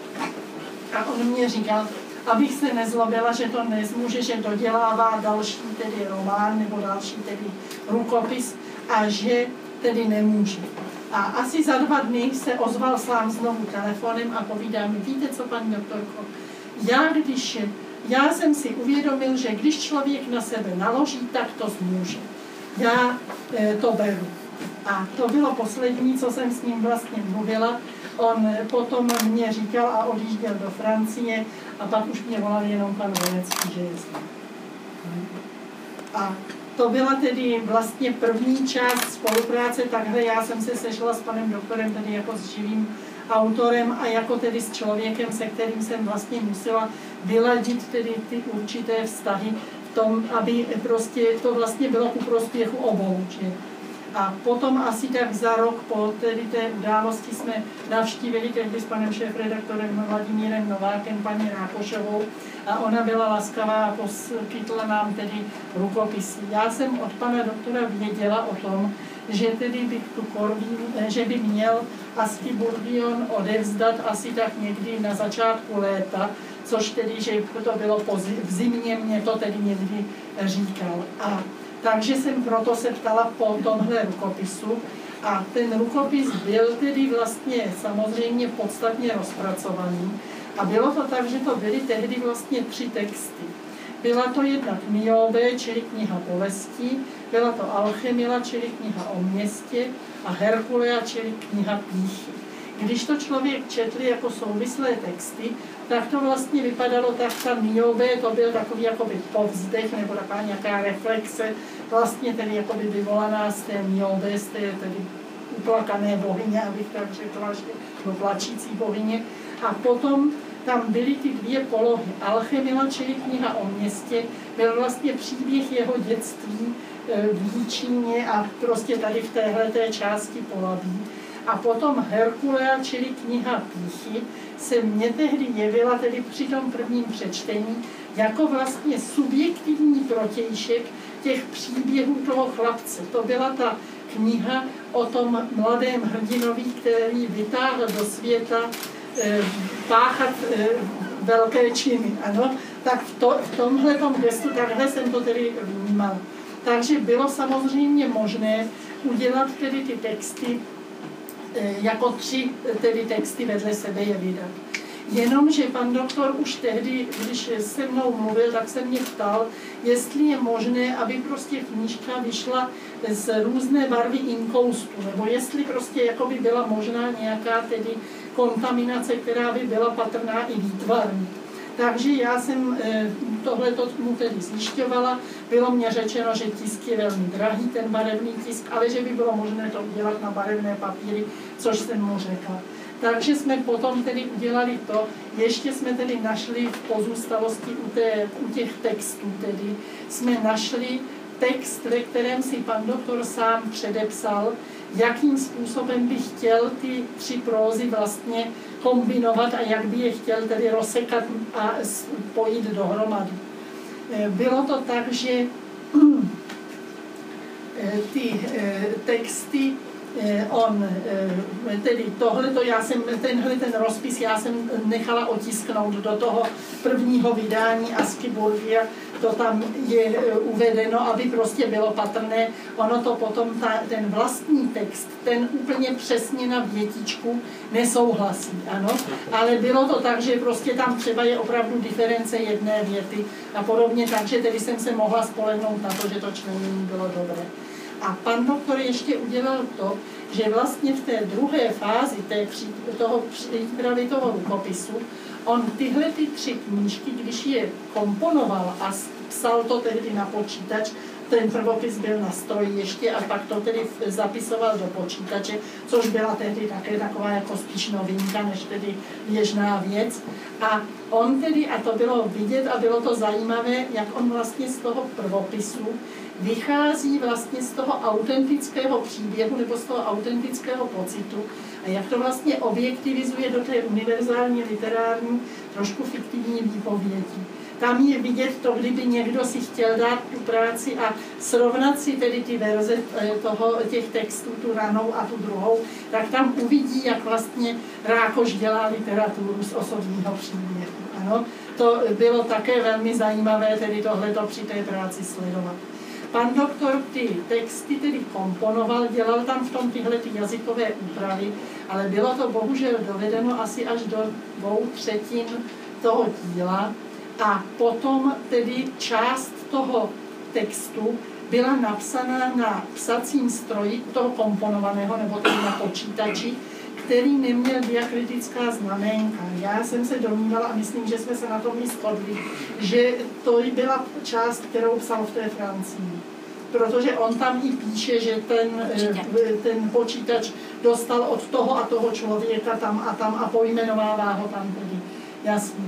a on mě říkal, abych se nezlobila, že to nezmůže, že dodělává další tedy román nebo další tedy rukopis a že tedy nemůže. A asi za dva dny se ozval sám znovu telefonem a povídá mi, víte co, paní doktorko, já když, já jsem si uvědomil, že když člověk na sebe naloží, tak to zmůže. Já e, to beru. A to bylo poslední, co jsem s ním vlastně mluvila. On potom mě říkal a odjížděl do Francie a pak už mě volal jenom pan Vonecký, že je A to byla tedy vlastně první část spolupráce, takhle já jsem se sešla s panem doktorem tedy jako s živým autorem a jako tedy s člověkem, se kterým jsem vlastně musela vyladit tedy ty určité vztahy v tom, aby prostě to vlastně bylo ku prospěchu obou. Že? A potom asi tak za rok po tedy té události jsme navštívili tehdy s panem šéf-redaktorem Vladimírem Novákem paní Rákošovou a ona byla laskavá a poskytla nám tedy rukopisy. Já jsem od pana doktora věděla o tom, že tedy by tu Corvín, že by měl Asti Bourdion odevzdat asi tak někdy na začátku léta, což tedy, že to bylo v zimě, mě to tedy někdy říkal. A takže jsem proto se ptala po tomhle rukopisu. A ten rukopis byl tedy vlastně samozřejmě podstatně rozpracovaný. A bylo to tak, že to byly tehdy vlastně tři texty. Byla to jednak Niobe, čili kniha povestí, byla to Alchemila, čili kniha o městě a Herkulea, čili kniha píchy. Když to člověk četl jako souvislé texty, tak to vlastně vypadalo tak, ta Niobe, to byl takový jakoby povzdech nebo taková nějaká reflexe, vlastně tedy jakoby vyvolaná z té Niobe, z té tedy uplakané bohyně, abych tak řekla, že no, plačící bohyně. A potom tam byly ty dvě polohy. Alchemila, čili kniha o městě, byl vlastně příběh jeho dětství e, v Jíčíně a prostě tady v téhle části Polaví. A potom Herkulea, čili kniha Píchy, se mně tehdy jevila, tedy při tom prvním přečtení, jako vlastně subjektivní protějšek těch příběhů toho chlapce. To byla ta kniha o tom mladém hrdinovi, který vytáhl do světa eh, páchat eh, velké činy. Ano? Tak v, to, v tomhle gestu, takhle jsem to tedy vnímal. Takže bylo samozřejmě možné udělat tedy ty texty jako tři tedy texty vedle sebe je vydat. Jenomže pan doktor už tehdy, když se mnou mluvil, tak se mě ptal, jestli je možné, aby prostě knížka vyšla z různé barvy inkoustu, nebo jestli prostě jako by byla možná nějaká tedy kontaminace, která by byla patrná i výtvarně. Takže já jsem eh, tohle mu tedy zjišťovala. Bylo mě řečeno, že tisk je velmi drahý, ten barevný tisk, ale že by bylo možné to udělat na barevné papíry, což jsem mu řekla. Takže jsme potom tedy udělali to, ještě jsme tedy našli v pozůstalosti u, té, u těch textů, tedy jsme našli text, ve kterém si pan doktor sám předepsal, jakým způsobem by chtěl ty tři prózy vlastně kombinovat a jak by je chtěl tedy rozsekat a spojit dohromady. Eh, bylo to tak, že eh, ty eh, texty on, tedy tohleto, já jsem, tenhle ten rozpis já jsem nechala otisknout do toho prvního vydání Askiburgia, to tam je eh, uvedeno, aby prostě bylo patrné, ono to potom, ta, ten vlastní text, ten úplně přesně na větičku nesouhlasí, ano, ale bylo to tak, že prostě tam třeba je opravdu diference jedné věty a podobně, takže tedy jsem se mohla spolehnout na to, že to členění bylo dobré. A pan doktor ještě udělal to, že vlastně v té druhé fázi té, toho přípravy toho rukopisu, on tyhle ty tři knížky, když je komponoval a psal to tehdy na počítač, ten prvopis byl na stroji ještě a pak to tedy zapisoval do počítače, což byla tehdy také taková jako spíš novinka, než tedy běžná věc. A on tedy, a to bylo vidět a bylo to zajímavé, jak on vlastně z toho prvopisu vychází vlastně z toho autentického příběhu nebo z toho autentického pocitu a jak to vlastně objektivizuje do té univerzální literární, trošku fiktivní výpovědi. Tam je vidět to, kdyby někdo si chtěl dát tu práci a srovnat si tedy ty verze eh, toho, těch textů, tu ranou a tu druhou, tak tam uvidí, jak vlastně Rákoš dělá literaturu z osobního příběhu. Ano, to bylo také velmi zajímavé tedy tohleto při té práci sledovat. Pan doktor ty texty tedy komponoval, dělal tam v tom tyhle ty jazykové úpravy, ale bylo to bohužel dovedeno asi až do dvou třetin toho díla. A potom tedy část toho textu byla napsaná na psacím stroji toho komponovaného nebo tedy na počítači který neměl diakritická znamenka. Já jsem se domnívala a myslím, že jsme se na tom i shodli, že to byla část, kterou psal v té Francii. Protože on tam i píše, že ten, eh, ten počítač dostal od toho a toho člověka tam a tam a pojmenovává ho tam tedy. Jasně.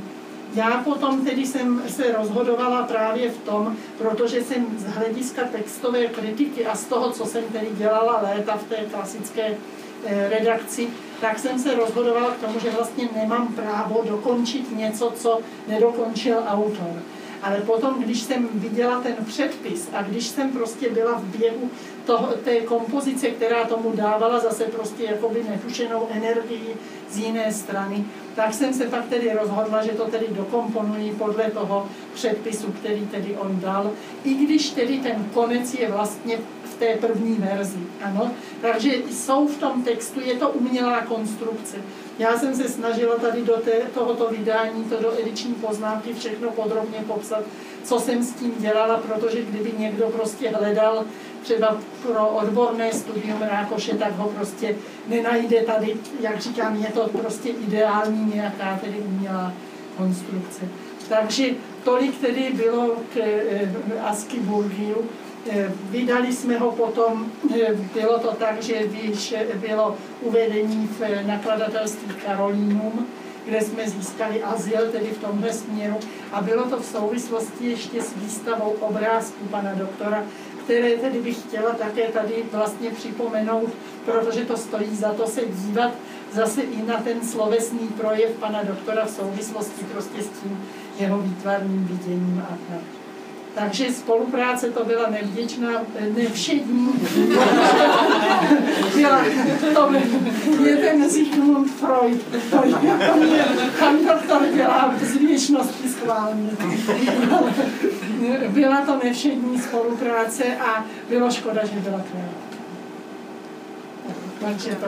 Já potom tedy jsem se rozhodovala právě v tom, protože jsem z hlediska textové kritiky a z toho, co jsem tedy dělala léta v té klasické eh, redakci, tak jsem se rozhodovala k tomu, že vlastně nemám právo dokončit něco, co nedokončil autor. Ale potom, když jsem viděla ten předpis a když jsem prostě byla v běhu toho, té kompozice, která tomu dávala zase prostě jakoby netušenou energii z jiné strany, tak jsem se pak tedy rozhodla, že to tedy dokomponuji podle toho předpisu, který tedy on dal, i když tedy ten konec je vlastně té první verzi. Ano? Takže jsou v tom textu, je to umělá konstrukce. Já jsem se snažila tady do té, tohoto vydání, to do ediční poznámky všechno podrobně popsat, co jsem s tím dělala, protože kdyby někdo prostě hledal třeba pro odborné studium Rákoše, tak ho prostě nenajde tady, jak říkám, je to prostě ideální nějaká tedy umělá konstrukce. Takže tolik tedy bylo k eh, Asky Burgiu. Eh, vydali jsme ho potom, eh, bylo to tak, že bylo uvedení v nakladatelství Karolínum, kde jsme získali azyl, tedy v tomhle směru. A bylo to v souvislosti ještě s výstavou obrázků pana doktora, které tedy bych chtěla také tady vlastně připomenout, protože to stojí za to se dívat zase i na ten slovesný projev pana doktora v souvislosti prostě s tím jeho výtvarným viděním a tak. Takže spolupráce to byla nevděčná, nevšední. byla, to je ten Sigmund Freud. To je, pan doktor dělá z věčnosti schválně. byla to nevšední spolupráce a bylo škoda, že byla krátká. Takže to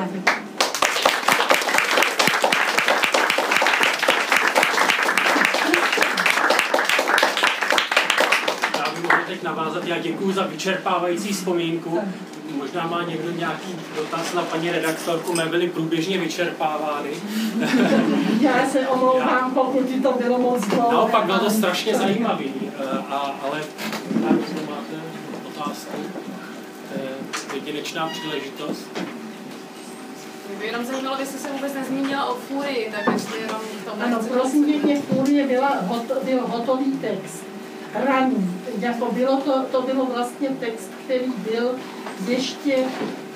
teď navázat. Já děkuji za vyčerpávající vzpomínku. Možná má někdo nějaký dotaz na paní redaktorku, mé byly průběžně vyčerpávány. Já se omlouvám, pokud ti to bylo moc dlouhé. Naopak bylo to strašně zajímavý, eh, a, ale já máte otázku. jedinečná příležitost. Mě by jenom zajímalo, jestli se vůbec nezmínila o Furii, tak jestli jenom to Ano, prosím pěkně, Furie byla, byl hotový text raný. Jako bylo to, to bylo vlastně text, který byl ještě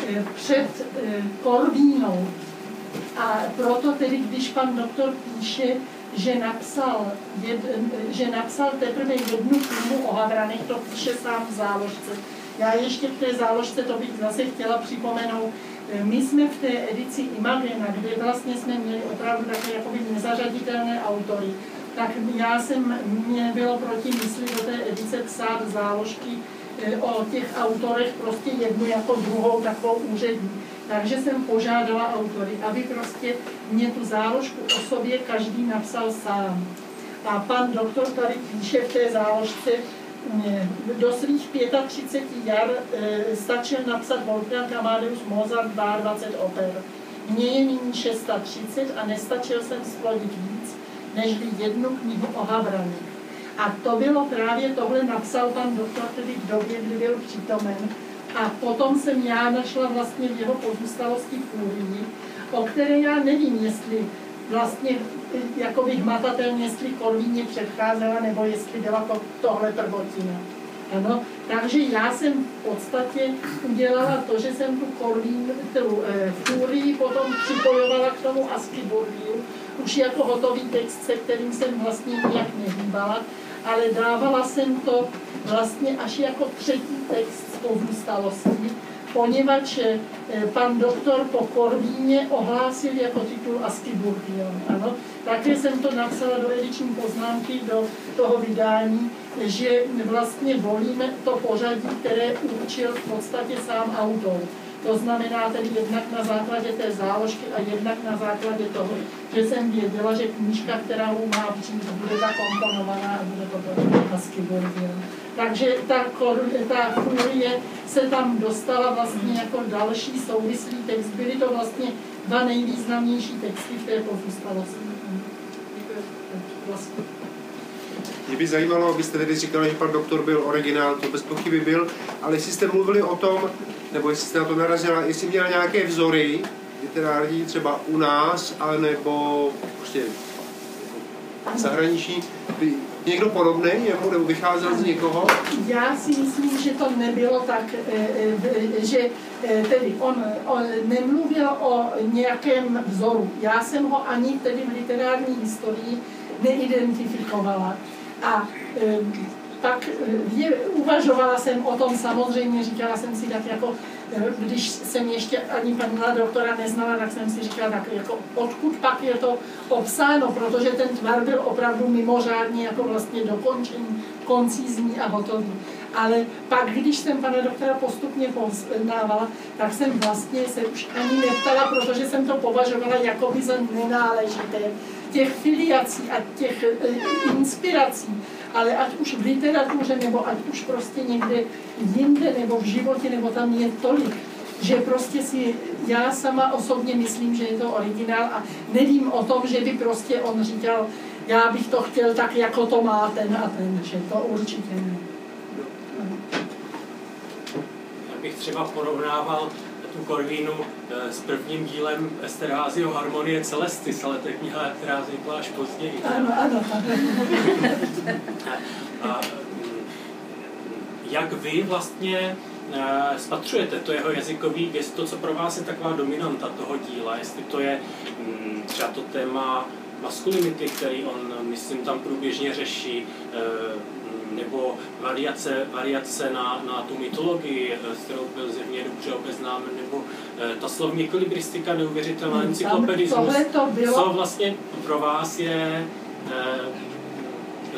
eh, před eh, Korvínou. A proto tedy, když pan doktor píše, že napsal, jed, že napsal teprve jednu knihu o Havranech, to píše sám v záložce. Já ještě v té záložce, to bych zase chtěla připomenout, eh, my jsme v té edici Imagena, kde vlastně jsme měli opravdu takové jakoby nezařaditelné autory, tak já jsem, mě bylo proti mysli do té edice psát záložky eh, o těch autorech prostě jednu jako druhou takovou úřední. Takže jsem požádala autory, aby prostě mě tu záložku o sobě každý napsal sám. A pan doktor tady píše v té záložce, eh, do svých 35 jar e, stačil napsat Wolfgang Amadeus Mozart 22 oper. Mně je nyní 630 a nestačil jsem splodit víc, než jednu knihu o Havrani. A to bylo právě, tohle napsal pan doktor tedy v době, kdy byl přítomen. A potom jsem já našla vlastně v jeho pozůstalosti Fúrii, o které já nevím, jestli vlastně jako bych matatelně, jestli Korvíně předcházela, nebo jestli byla to, tohle prvotina. Ano, takže já jsem v podstatě udělala to, že jsem tu Korvín, tu e, Fúrii potom připojovala k tomu Askiburgiu, už jako hotový text, se kterým jsem vlastně nijak nehýbala, ale dávala jsem to vlastně až jako třetí text z pozůstalostí, poněvadž eh, pan doktor po Korvíně ohlásil jako titul Askiburgion. Ano, také jsem to napsala do ediční poznámky do toho vydání, že vlastně volíme to pořadí, které určil v podstatě sám autor. To znamená tedy jednak na základě té záložky a jednak na základě toho, že jsem věděla, že knížka, která má přijít, bude zakomponovaná a bude to hezky Borgian. Takže ta, ta furie se tam dostala vlastně jako další souvislý text. Byly to vlastně dva nejvýznamnější texty v té pozůstalosti. Vlastně. Mě by zajímalo, abyste tedy říkali, že pan doktor byl originál, to bez pochyby byl, ale jestli jste mluvili o tom, nebo jestli jste na to narazila, jestli měla nějaké vzory literární třeba u nás, ale nebo prostě v zahraničí, někdo podobný jemu, nebo vycházel z někoho? Já si myslím, že to nebylo tak, eh, eh, že eh, tedy on, on nemluvil o nějakém vzoru. Já jsem ho ani tedy v literární historii neidentifikovala. A tak je, uvažovala jsem o tom samozřejmě, říkala jsem si tak jako, když jsem ještě ani pana doktora neznala, tak jsem si říkala tak jako, odkud pak je to obsáno, protože ten tvar byl opravdu mimořádně jako vlastně dokončený, koncizní a hotový. Ale pak, když jsem pana doktora postupně poznávala, tak jsem vlastně se už ani neptala, protože jsem to považovala jako by za nenáležité. Těch filiací a těch eh, inspirací ale ať už v literatuře, nebo ať už prostě někde jinde, nebo v životě, nebo tam je tolik, že prostě si já sama osobně myslím, že je to originál a nevím o tom, že by prostě on říkal, já bych to chtěl tak, jako to má ten a ten, že to určitě ne. Já bych třeba porovnával tu Korvínu eh, s prvním dílem Esterázio Harmonie Celestis, ale to je kniha, která vznikla až později. Ano, ano. A, mm, jak vy vlastně eh, spatřujete to jeho jazykový gesto, co pro vás je taková dominanta toho díla, jestli to je mm, třeba to téma maskulinity, který on, myslím, tam průběžně řeší, nebo variace, variace na, na tu mytologii, s kterou byl zjevně dobře obeznámen, nebo ta slovní ekvilibristika, neuvěřitelná encyklopedismus. Tohle to bylo... Co vlastně pro vás je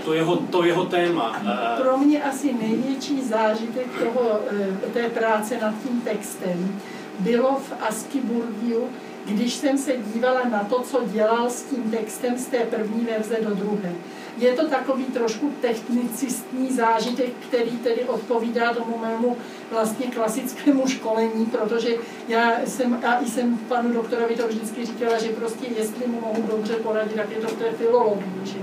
to jeho, to jeho téma. Pro mě asi největší zážitek toho, té práce nad tím textem bylo v Askiburgiu, když jsem se dívala na to, co dělal s tím textem z té první verze do druhé. Je to takový trošku technicistní zážitek, který tedy odpovídá tomu mému vlastně klasickému školení, protože já jsem, a jsem panu doktorovi to vždycky říkala, že prostě jestli mu mohu dobře poradit, tak je to v té filologii. Že?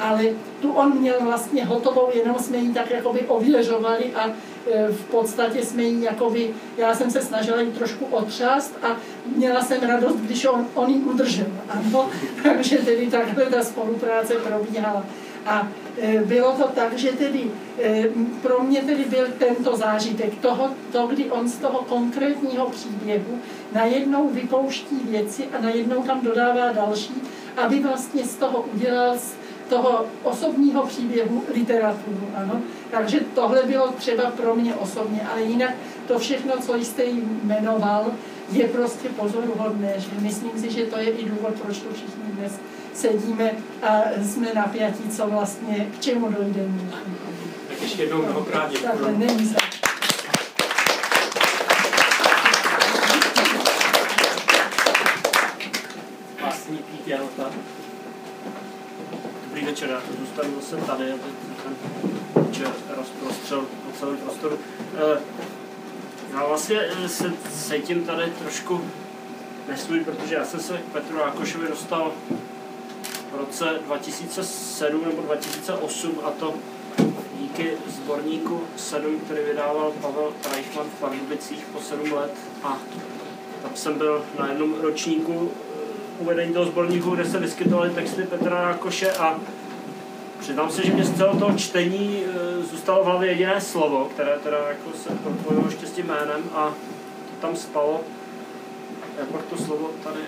Ale tu on měl vlastně hotovou, jenom jsme ji tak jakoby ověřovali a e, v podstatě jsme ji jakoby, já jsem se snažila ji trošku otřást a měla jsem radost, když on, on ji udržel. Ano, takže tedy takhle ta spolupráce probíhala. A e, bylo to tak, že tedy e, pro mě tedy byl tento zážitek toho, to, kdy on z toho konkrétního příběhu najednou vypouští věci a najednou tam dodává další, aby vlastně z toho udělal z toho osobního příběhu literaturu. Ano? Takže tohle bylo třeba pro mě osobně, ale jinak to všechno, co jste jmenoval, je prostě pozoruhodné. Že myslím si, že to je i důvod, proč to všichni dnes sedíme a jsme napjatí, co vlastně, k čemu dojdeme. Tak ještě jednou mnohokrát děkuji. Takhle, není za... Dobrý večer, já zůstanu zase tady, aby ten večer rozprostřel po celém prostoru. Eh, já vlastně eh, se cítím tady trošku nesvůj, protože já jsem se k Petru Rákošovi dostal v roce 2007 nebo 2008 a to díky sborníku 7, který vydával Pavel Reichmann v Pardubicích po 7 let a tam jsem byl na jednom ročníku eh, uvedení toho sborníku, kde se vyskytovaly texty Petra Rákoše a přiznám se, že mě z celého toho čtení eh, zůstalo v hlavě jediné slovo, které teda jako se propojilo ještě s tím jménem a to tam spalo. Jak pak to slovo tady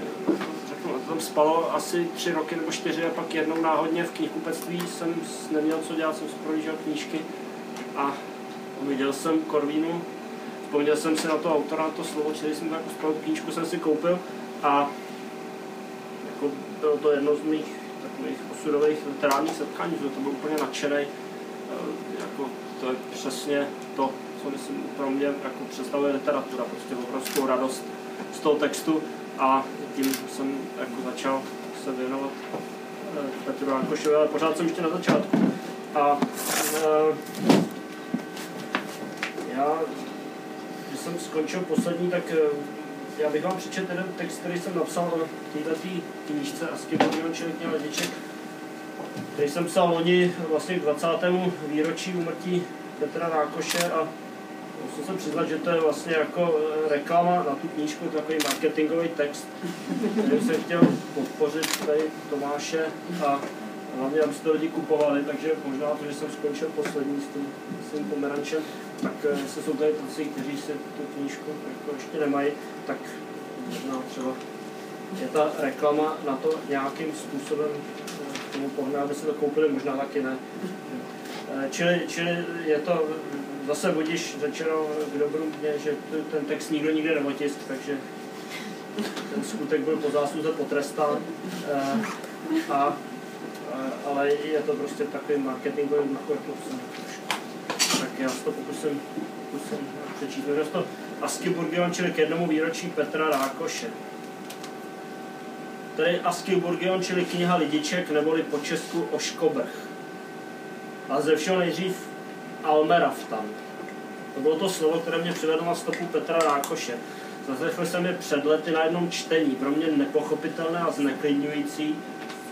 tam spalo asi tři roky nebo čtyři a pak jednou náhodně v knihkupectví jsem neměl co dělat, jsem si knížky a viděl jsem Korvínu, vzpomněl jsem si na to autora, na to slovo, čili jsem takovou spolu knížku jsem si koupil a jako bylo to jedno z mých takových osudových literárních setkání, že to byl úplně nadšený. E, jako, to je přesně to, co myslím pro mě jako představuje literatura, prostě obrovskou radost z toho textu a tím jsem jako začal se věnovat e, Petru Jankošovi, ale pořád jsem ještě na začátku. A e, já, když jsem skončil poslední, tak já bych vám přečetl jeden text, který jsem napsal o této knížce Askibonion, čili kniha Lediček, který jsem psal loni vlastně k 20. výročí umrtí Petra Rákoše a musím se přiznat, že to je vlastně jako eh, reklama na tu knížku, takový marketingový text, který jsem chtěl podpořit tady Tomáše a hlavně, aby to lidi kupovali, takže možná to, že jsem skončil poslední s tím svým pomerančem, tak se jsou tady tací, kteří si tu knížku jako ještě nemají, tak možná třeba je ta reklama na to nějakým způsobem eh, k tomu pohne, aby si to koupili, možná taky ne. Eh, čili, čili je to zase budíš řečeno k dobru mě, že ten text nikdo nikde neotisk, takže ten skutek byl po zásluze potrestán. A, ale je to prostě takový marketingový duchu, jako jsem tak já si to pokusím, pokusím přečíst. Jmenuje to Askiburgion, čili k jednomu výročí Petra Rákoše. Tady Askiburgion, čili kniha lidiček, neboli po česku Oškobrch. A ze všeho nejdřív Almeraftan. To bylo to slovo, které mě přivedlo na stopu Petra Rákoše. Zaslechl jsem je před lety na jednom čtení, pro mě nepochopitelné a zneklidňující.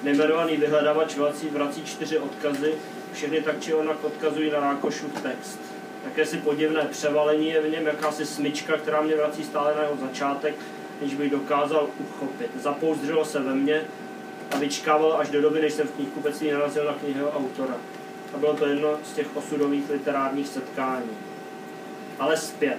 Nejmenovaný vyhledávač vrací, vrací čtyři odkazy, všechny tak či onak odkazují na Rákošův text. jakési podivné převalení je v něm, jakási smyčka, která mě vrací stále na jeho začátek, než bych dokázal uchopit. Zapouzdřilo se ve mně a vyčkával až do doby, než jsem v knihkupectví narazil na knihu autora. A bylo to jedno z těch osudových literárních setkání. Ale zpět.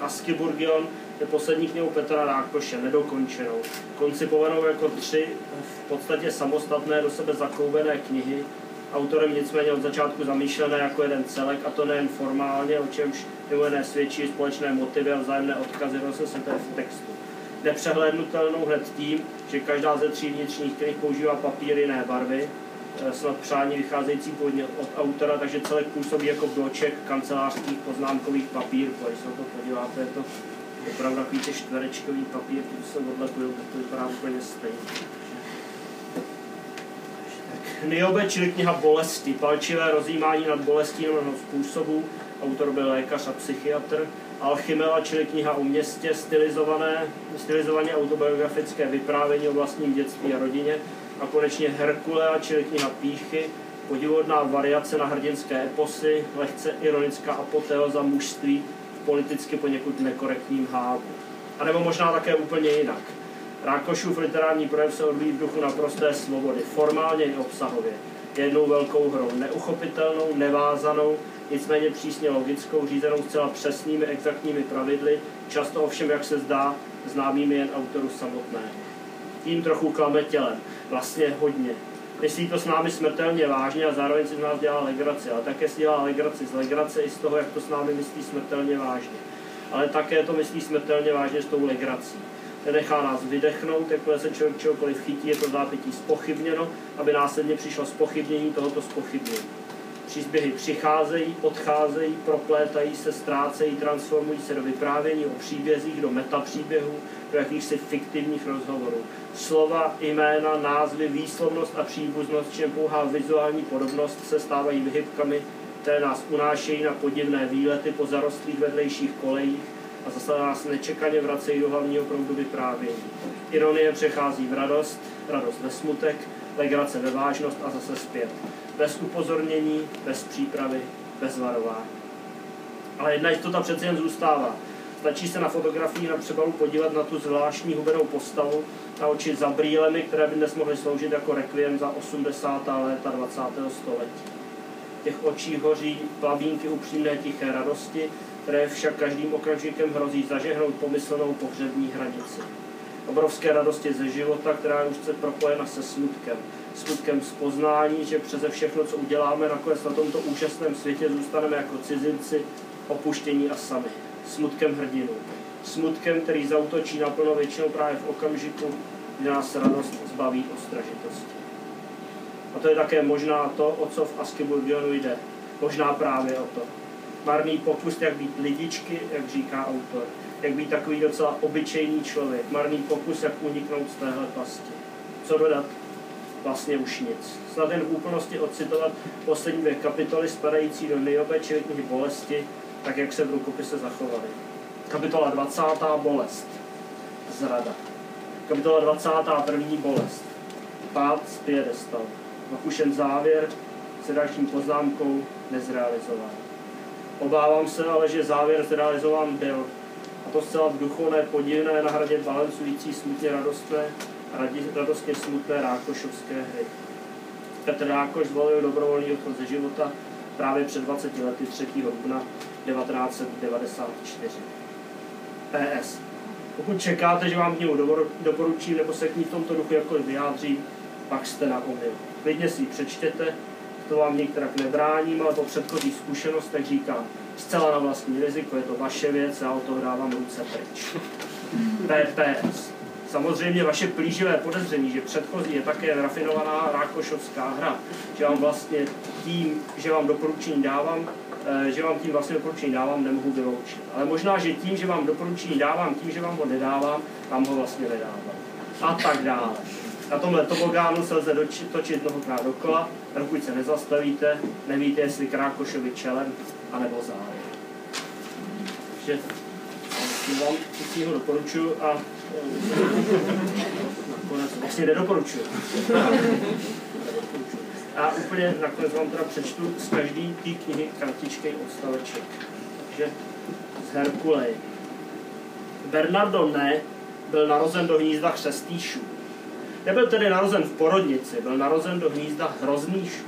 Askiburgion je poslední knihou Petra Rákoše, nedokončenou, koncipovanou jako tři v podstatě samostatné do sebe zakoubené knihy, autorem nicméně od začátku zamýšlené jako jeden celek, a to nejen formálně, o čemž mimo jiné svědčí společné motivy a vzájemné odkazy rozseseté v textu. Nepřehlednutelnou hned tím, že každá ze tří vnitřních knih používá papír jiné barvy, snad přání vycházející původně od autora, takže celek působí jako bloček kancelářských poznámkových papírů. Když se to podíváte, je to opravdu takový ty čtverečkový papír, který se odlepují, tak to vypadá úplně stejně. Niobe, čili kniha bolesti, palčivé rozjímání nad bolestí mnoho způsobů, autor byl lékař a psychiatr, Alchymela, čili kniha o městě, stylizované, stylizovaně autobiografické vyprávění o vlastním dětství a rodině, a konečně Herkulea, čili kniha Píchy, podivodná variace na hrdinské eposy, lehce ironická apoteoza mužství v politicky poněkud nekorektním hávu. A nebo možná také úplně jinak. Rákošův literární projev se odvíjí v duchu naprosté svobody, formálně i obsahově. Jednou velkou hrou, neuchopitelnou, nevázanou, nicméně přísně logickou, řízenou zcela přesnými, exaktními pravidly, často ovšem, jak se zdá, známými jen autoru samotného. Tím trochu klame tělem, vlastně hodně. Myslí to s námi smrtelně vážně a zároveň si z nás dělá legraci, ale také si dělá legraci z legrace i z toho, jak to s námi myslí smrtelně vážně. Ale také to myslí smrtelně vážně s tou legrací nenechá nás vydechnout, jakmile se člověk čehokoliv chytí, je to zápětí spochybněno, aby následně přišlo spochybnění tohoto spochybnění. Příběhy přicházejí, odcházejí, proplétají se, ztrácejí, transformují se do vyprávění o příbězích, do metapříběhů, do jakýchsi fiktivních rozhovorů. Slova, jména, názvy, výslovnost a příbuznost, čem pouhá vizuální podobnost, se stávají vyhybkami, které nás unášejí na podivné výlety po zarostlých vedlejších kolejích, a zase nás nečekaně vracejí do hlavního proudu vyprávění. Ironie přechází v radost, radost ve smutek, legrace ve vážnost a zase zpět. Bez upozornění, bez přípravy, bez varování. Ale jedna jistota přece jen zůstává. Stačí se na fotografii na přebalu podívat na tu zvláštní hubenou postavu, na oči za brýlemi, které by dnes mohly sloužit jako rekviem za 80. léta 20. století. Těch očí hoří plavínky upřímné tiché radosti, které však každým okamžikem hrozí zažehnout pomyslnou pohřební hranici. Obrovské radosti ze života, která je už se propojena se smutkem. Smutkem z poznání, že přeze všechno, co uděláme, nakonec na tomto úžasném světě zůstaneme jako cizinci, opuštění a sami. Smutkem hrdinů. Smutkem, který zautočí naplno většinou právě v okamžiku, kdy nás radost zbaví ostražitosti. A to je také možná to, o co v Askiburgionu jde. Možná právě o to marný pokus, jak být lidičky, jak říká autor, jak být takový docela obyčejný člověk, marný pokus, jak uniknout z téhle pasti. Co dodat? Vlastně už nic. Snad jen v úplnosti ocitovat poslední dvě kapitoly spadající do Niobe, bolesti, tak jak se v rukopise zachovaly. Kapitola 20. bolest. Zrada. Kapitola 21. bolest. Pád z piedestal. Pak už jen závěr se dalším poznámkou nezrealizován. Obávám se ale, že závěr zrealizován byl. To zcela v duchu ne podivné na hradě balancující smutně radostné, radostně smutné Rákošovské hry. Petr Rákoš zvolil dobrovolný odchod ze života právě před 20 lety 3. dubna 1994. PS. Pokud čekáte, že vám knihu doporučím nebo se k ní v tomto duchu jakkoliv vyjádřím, pak jste na omyl. Klidně si ji přečtěte, to vám některak nebráním, ale po předchozích zkušenostech říkám, zcela na vlastní riziko, je to vaše věc, já o to dávám ruce pryč. PPS. Samozřejmě vaše plíživé podezření, že předchozí je také rafinovaná rákošovská hra, že vám vlastně tím, že vám doporučení dávám, eh, že vám tím vlastně doporučení dávám, nemohu vyloučit. Ale možná, že tím, že vám doporučení dávám, tím, že vám ho nedávám, vám ho vlastně nedávám. A tak dále. Na tomhle tobogánu se lze točit mnohokrát dokola, dokud se nezastavíte, nevíte, jestli Krákošovi čelem, anebo zájem. Takže vám tu ho doporučuji a nakonec vlastně nedoporučuji. A úplně nakonec vám teda přečtu z každé té knihy kartičky odstaveček. Takže z Herkulej. Bernardo Ne byl narozen do hnízda chřestýšů. Nebyl tedy narozen v porodnici, byl narozen do hnízda hrozníšů.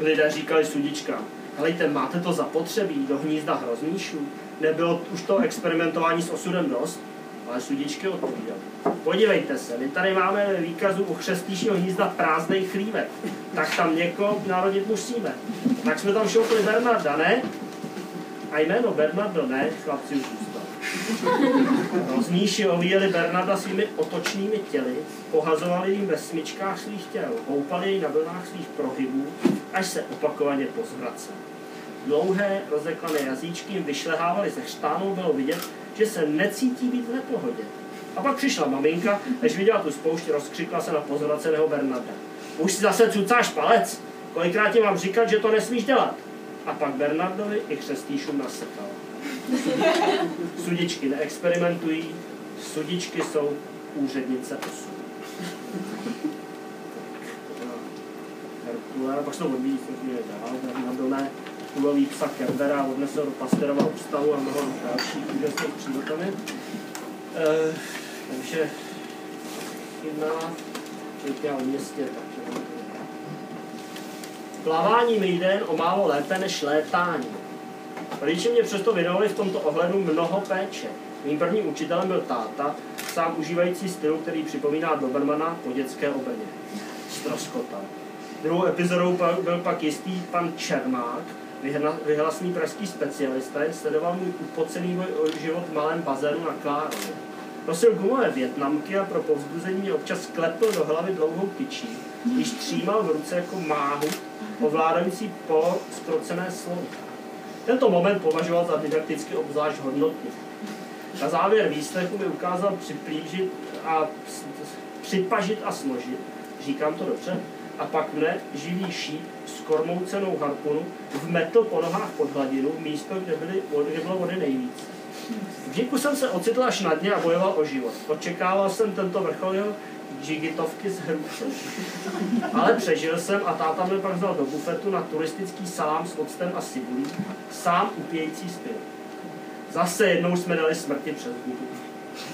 Lidé říkali sudičkám, helejte, máte to zapotřebí do hnízda hrozníšů? Nebylo už to experimentování s osudem dost? Ale sudičky odpovídal. Podívejte se, my tady máme výkazu u chřestíšího hnízda prázdnej chlívek. Tak tam někoho narodit musíme. Tak jsme tam šoupli Bernarda, ne? A jméno Bernardo ne, chlapci už zůstal. Rozníši ovíjeli Bernarda svými otočnými těly, pohazovali jim ve smyčkách svých těl, houpali jej na vlnách svých prohybů, až se opakovaně pozvracel. Dlouhé, rozeklané jazyčky jim vyšlehávali ze štánou, bylo vidět, že se necítí být v nepohodě. A pak přišla maminka, než viděla tu spoušť, rozkřikla se na pozvraceného Bernarda. Už si zase cucáš palec? Kolikrát ti mám říkat, že to nesmíš dělat? A pak Bernardovi i křestýšům nasekal. Sudičky neexperimentují, sudičky jsou úřednice osudu. Herkule, pak jsou odbíjí, jsme měli dál, Bernardo ne, kulový psa Kerbera odnesl do Pasterova ústavu a mnoho dalších úžasných přírodami. E, takže jedna, já o městě, takže Plavání mi jde o málo lépe než létání. Rodiče mě přesto věnovali v tomto ohledu mnoho péče. Mým prvním učitelem byl táta, sám užívající stylu, který připomíná Dobermana po dětské obrně. Stroskota. Druhou epizodou byl pak jistý pan Čermák, vyhlasný pražský specialista, jen sledoval můj upocený život v malém bazénu na Klárově. Nosil gumové větnamky a pro povzbuzení mě občas klepl do hlavy dlouhou tyčí, když třímal v ruce jako máhu ovládající po zkrocené slovo. Tento moment považoval za didakticky obzvlášť hodnotný. Na závěr výslechu mi ukázal připlížit a připažit a složit, říkám to dobře, a pak mne živý šíp s kormoucenou harpunu vmetl po nohách pod hladinu, místo, kde, byly, kde bylo vody nejvíc. V díku jsem se ocitl až na dně a bojoval o život. Očekával jsem tento vrchol jeho džigitovky z hruše. Ale přežil jsem a táta mě pak vzal do bufetu na turistický salám s octem a sibulí, sám upějící zpěv. Zase jednou jsme dali smrti přes hubu.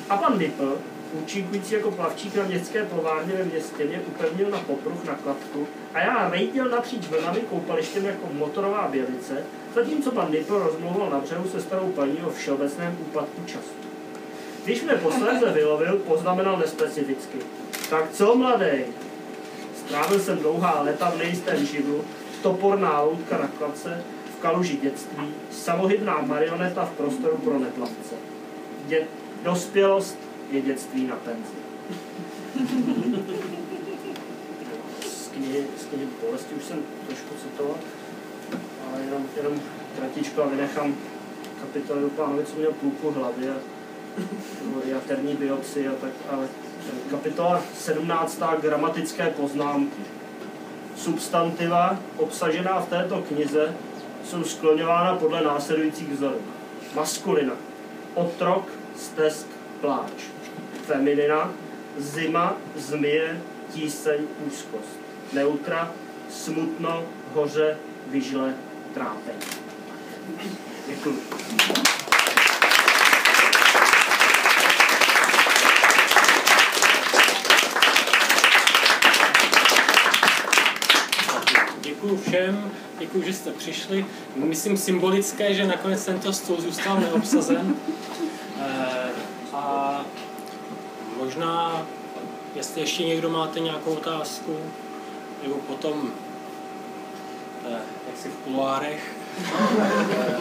A pan Nipl, účinkující jako plavčík na městské plovárně ve městě, mě upevnil na popruh na kladku a já rejdil napříč vlnami koupalištěm jako motorová bělice, zatímco pan Nipl rozmlouval na břehu se starou paní o všeobecném úpadku času. Když mě posledně vylovil, poznamenal nespecificky. Tak co, mladý? Strávil jsem dlouhá léta v nejistém živlu, toporná loutka na kladce, v kaluži dětství, samohybná marioneta v prostoru pro neplavce. Dě- dospělost je dětství na penzi. Z knihy, bolesti už jsem trošku citoval, ale jenom, jenom kratičko a vynechám kapitoly do pánovi, co měl půlku hlavy a jaterní biopsy a tak, ale kapitola 17. gramatické poznámky. Substantiva obsažená v této knize jsou skloňována podle následujících vzorů. Maskulina. Otrok, stesk, pláč. Feminina. Zima, zmije, tíseň, úzkost. Neutra. Smutno, hoře, vyžle, trápení. Děkuji. Děkuji všem, děkuji, že jste přišli. Myslím symbolické, že nakonec tento stůl zůstal neobsazen. Eh, a možná, jestli ještě někdo máte nějakou otázku, nebo potom, eh, jak si v kuloárech. Eh,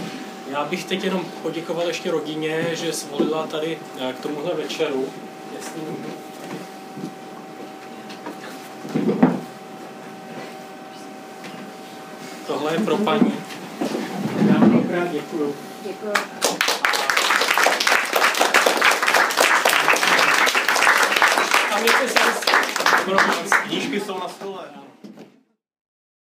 já bych teď jenom poděkoval ještě rodině, že svolila tady k tomuhle večeru. Jestli Tohle je pro paní. Já mnohokrát děkuju. Děkuji. A mějte se. Knížky jsou na stole.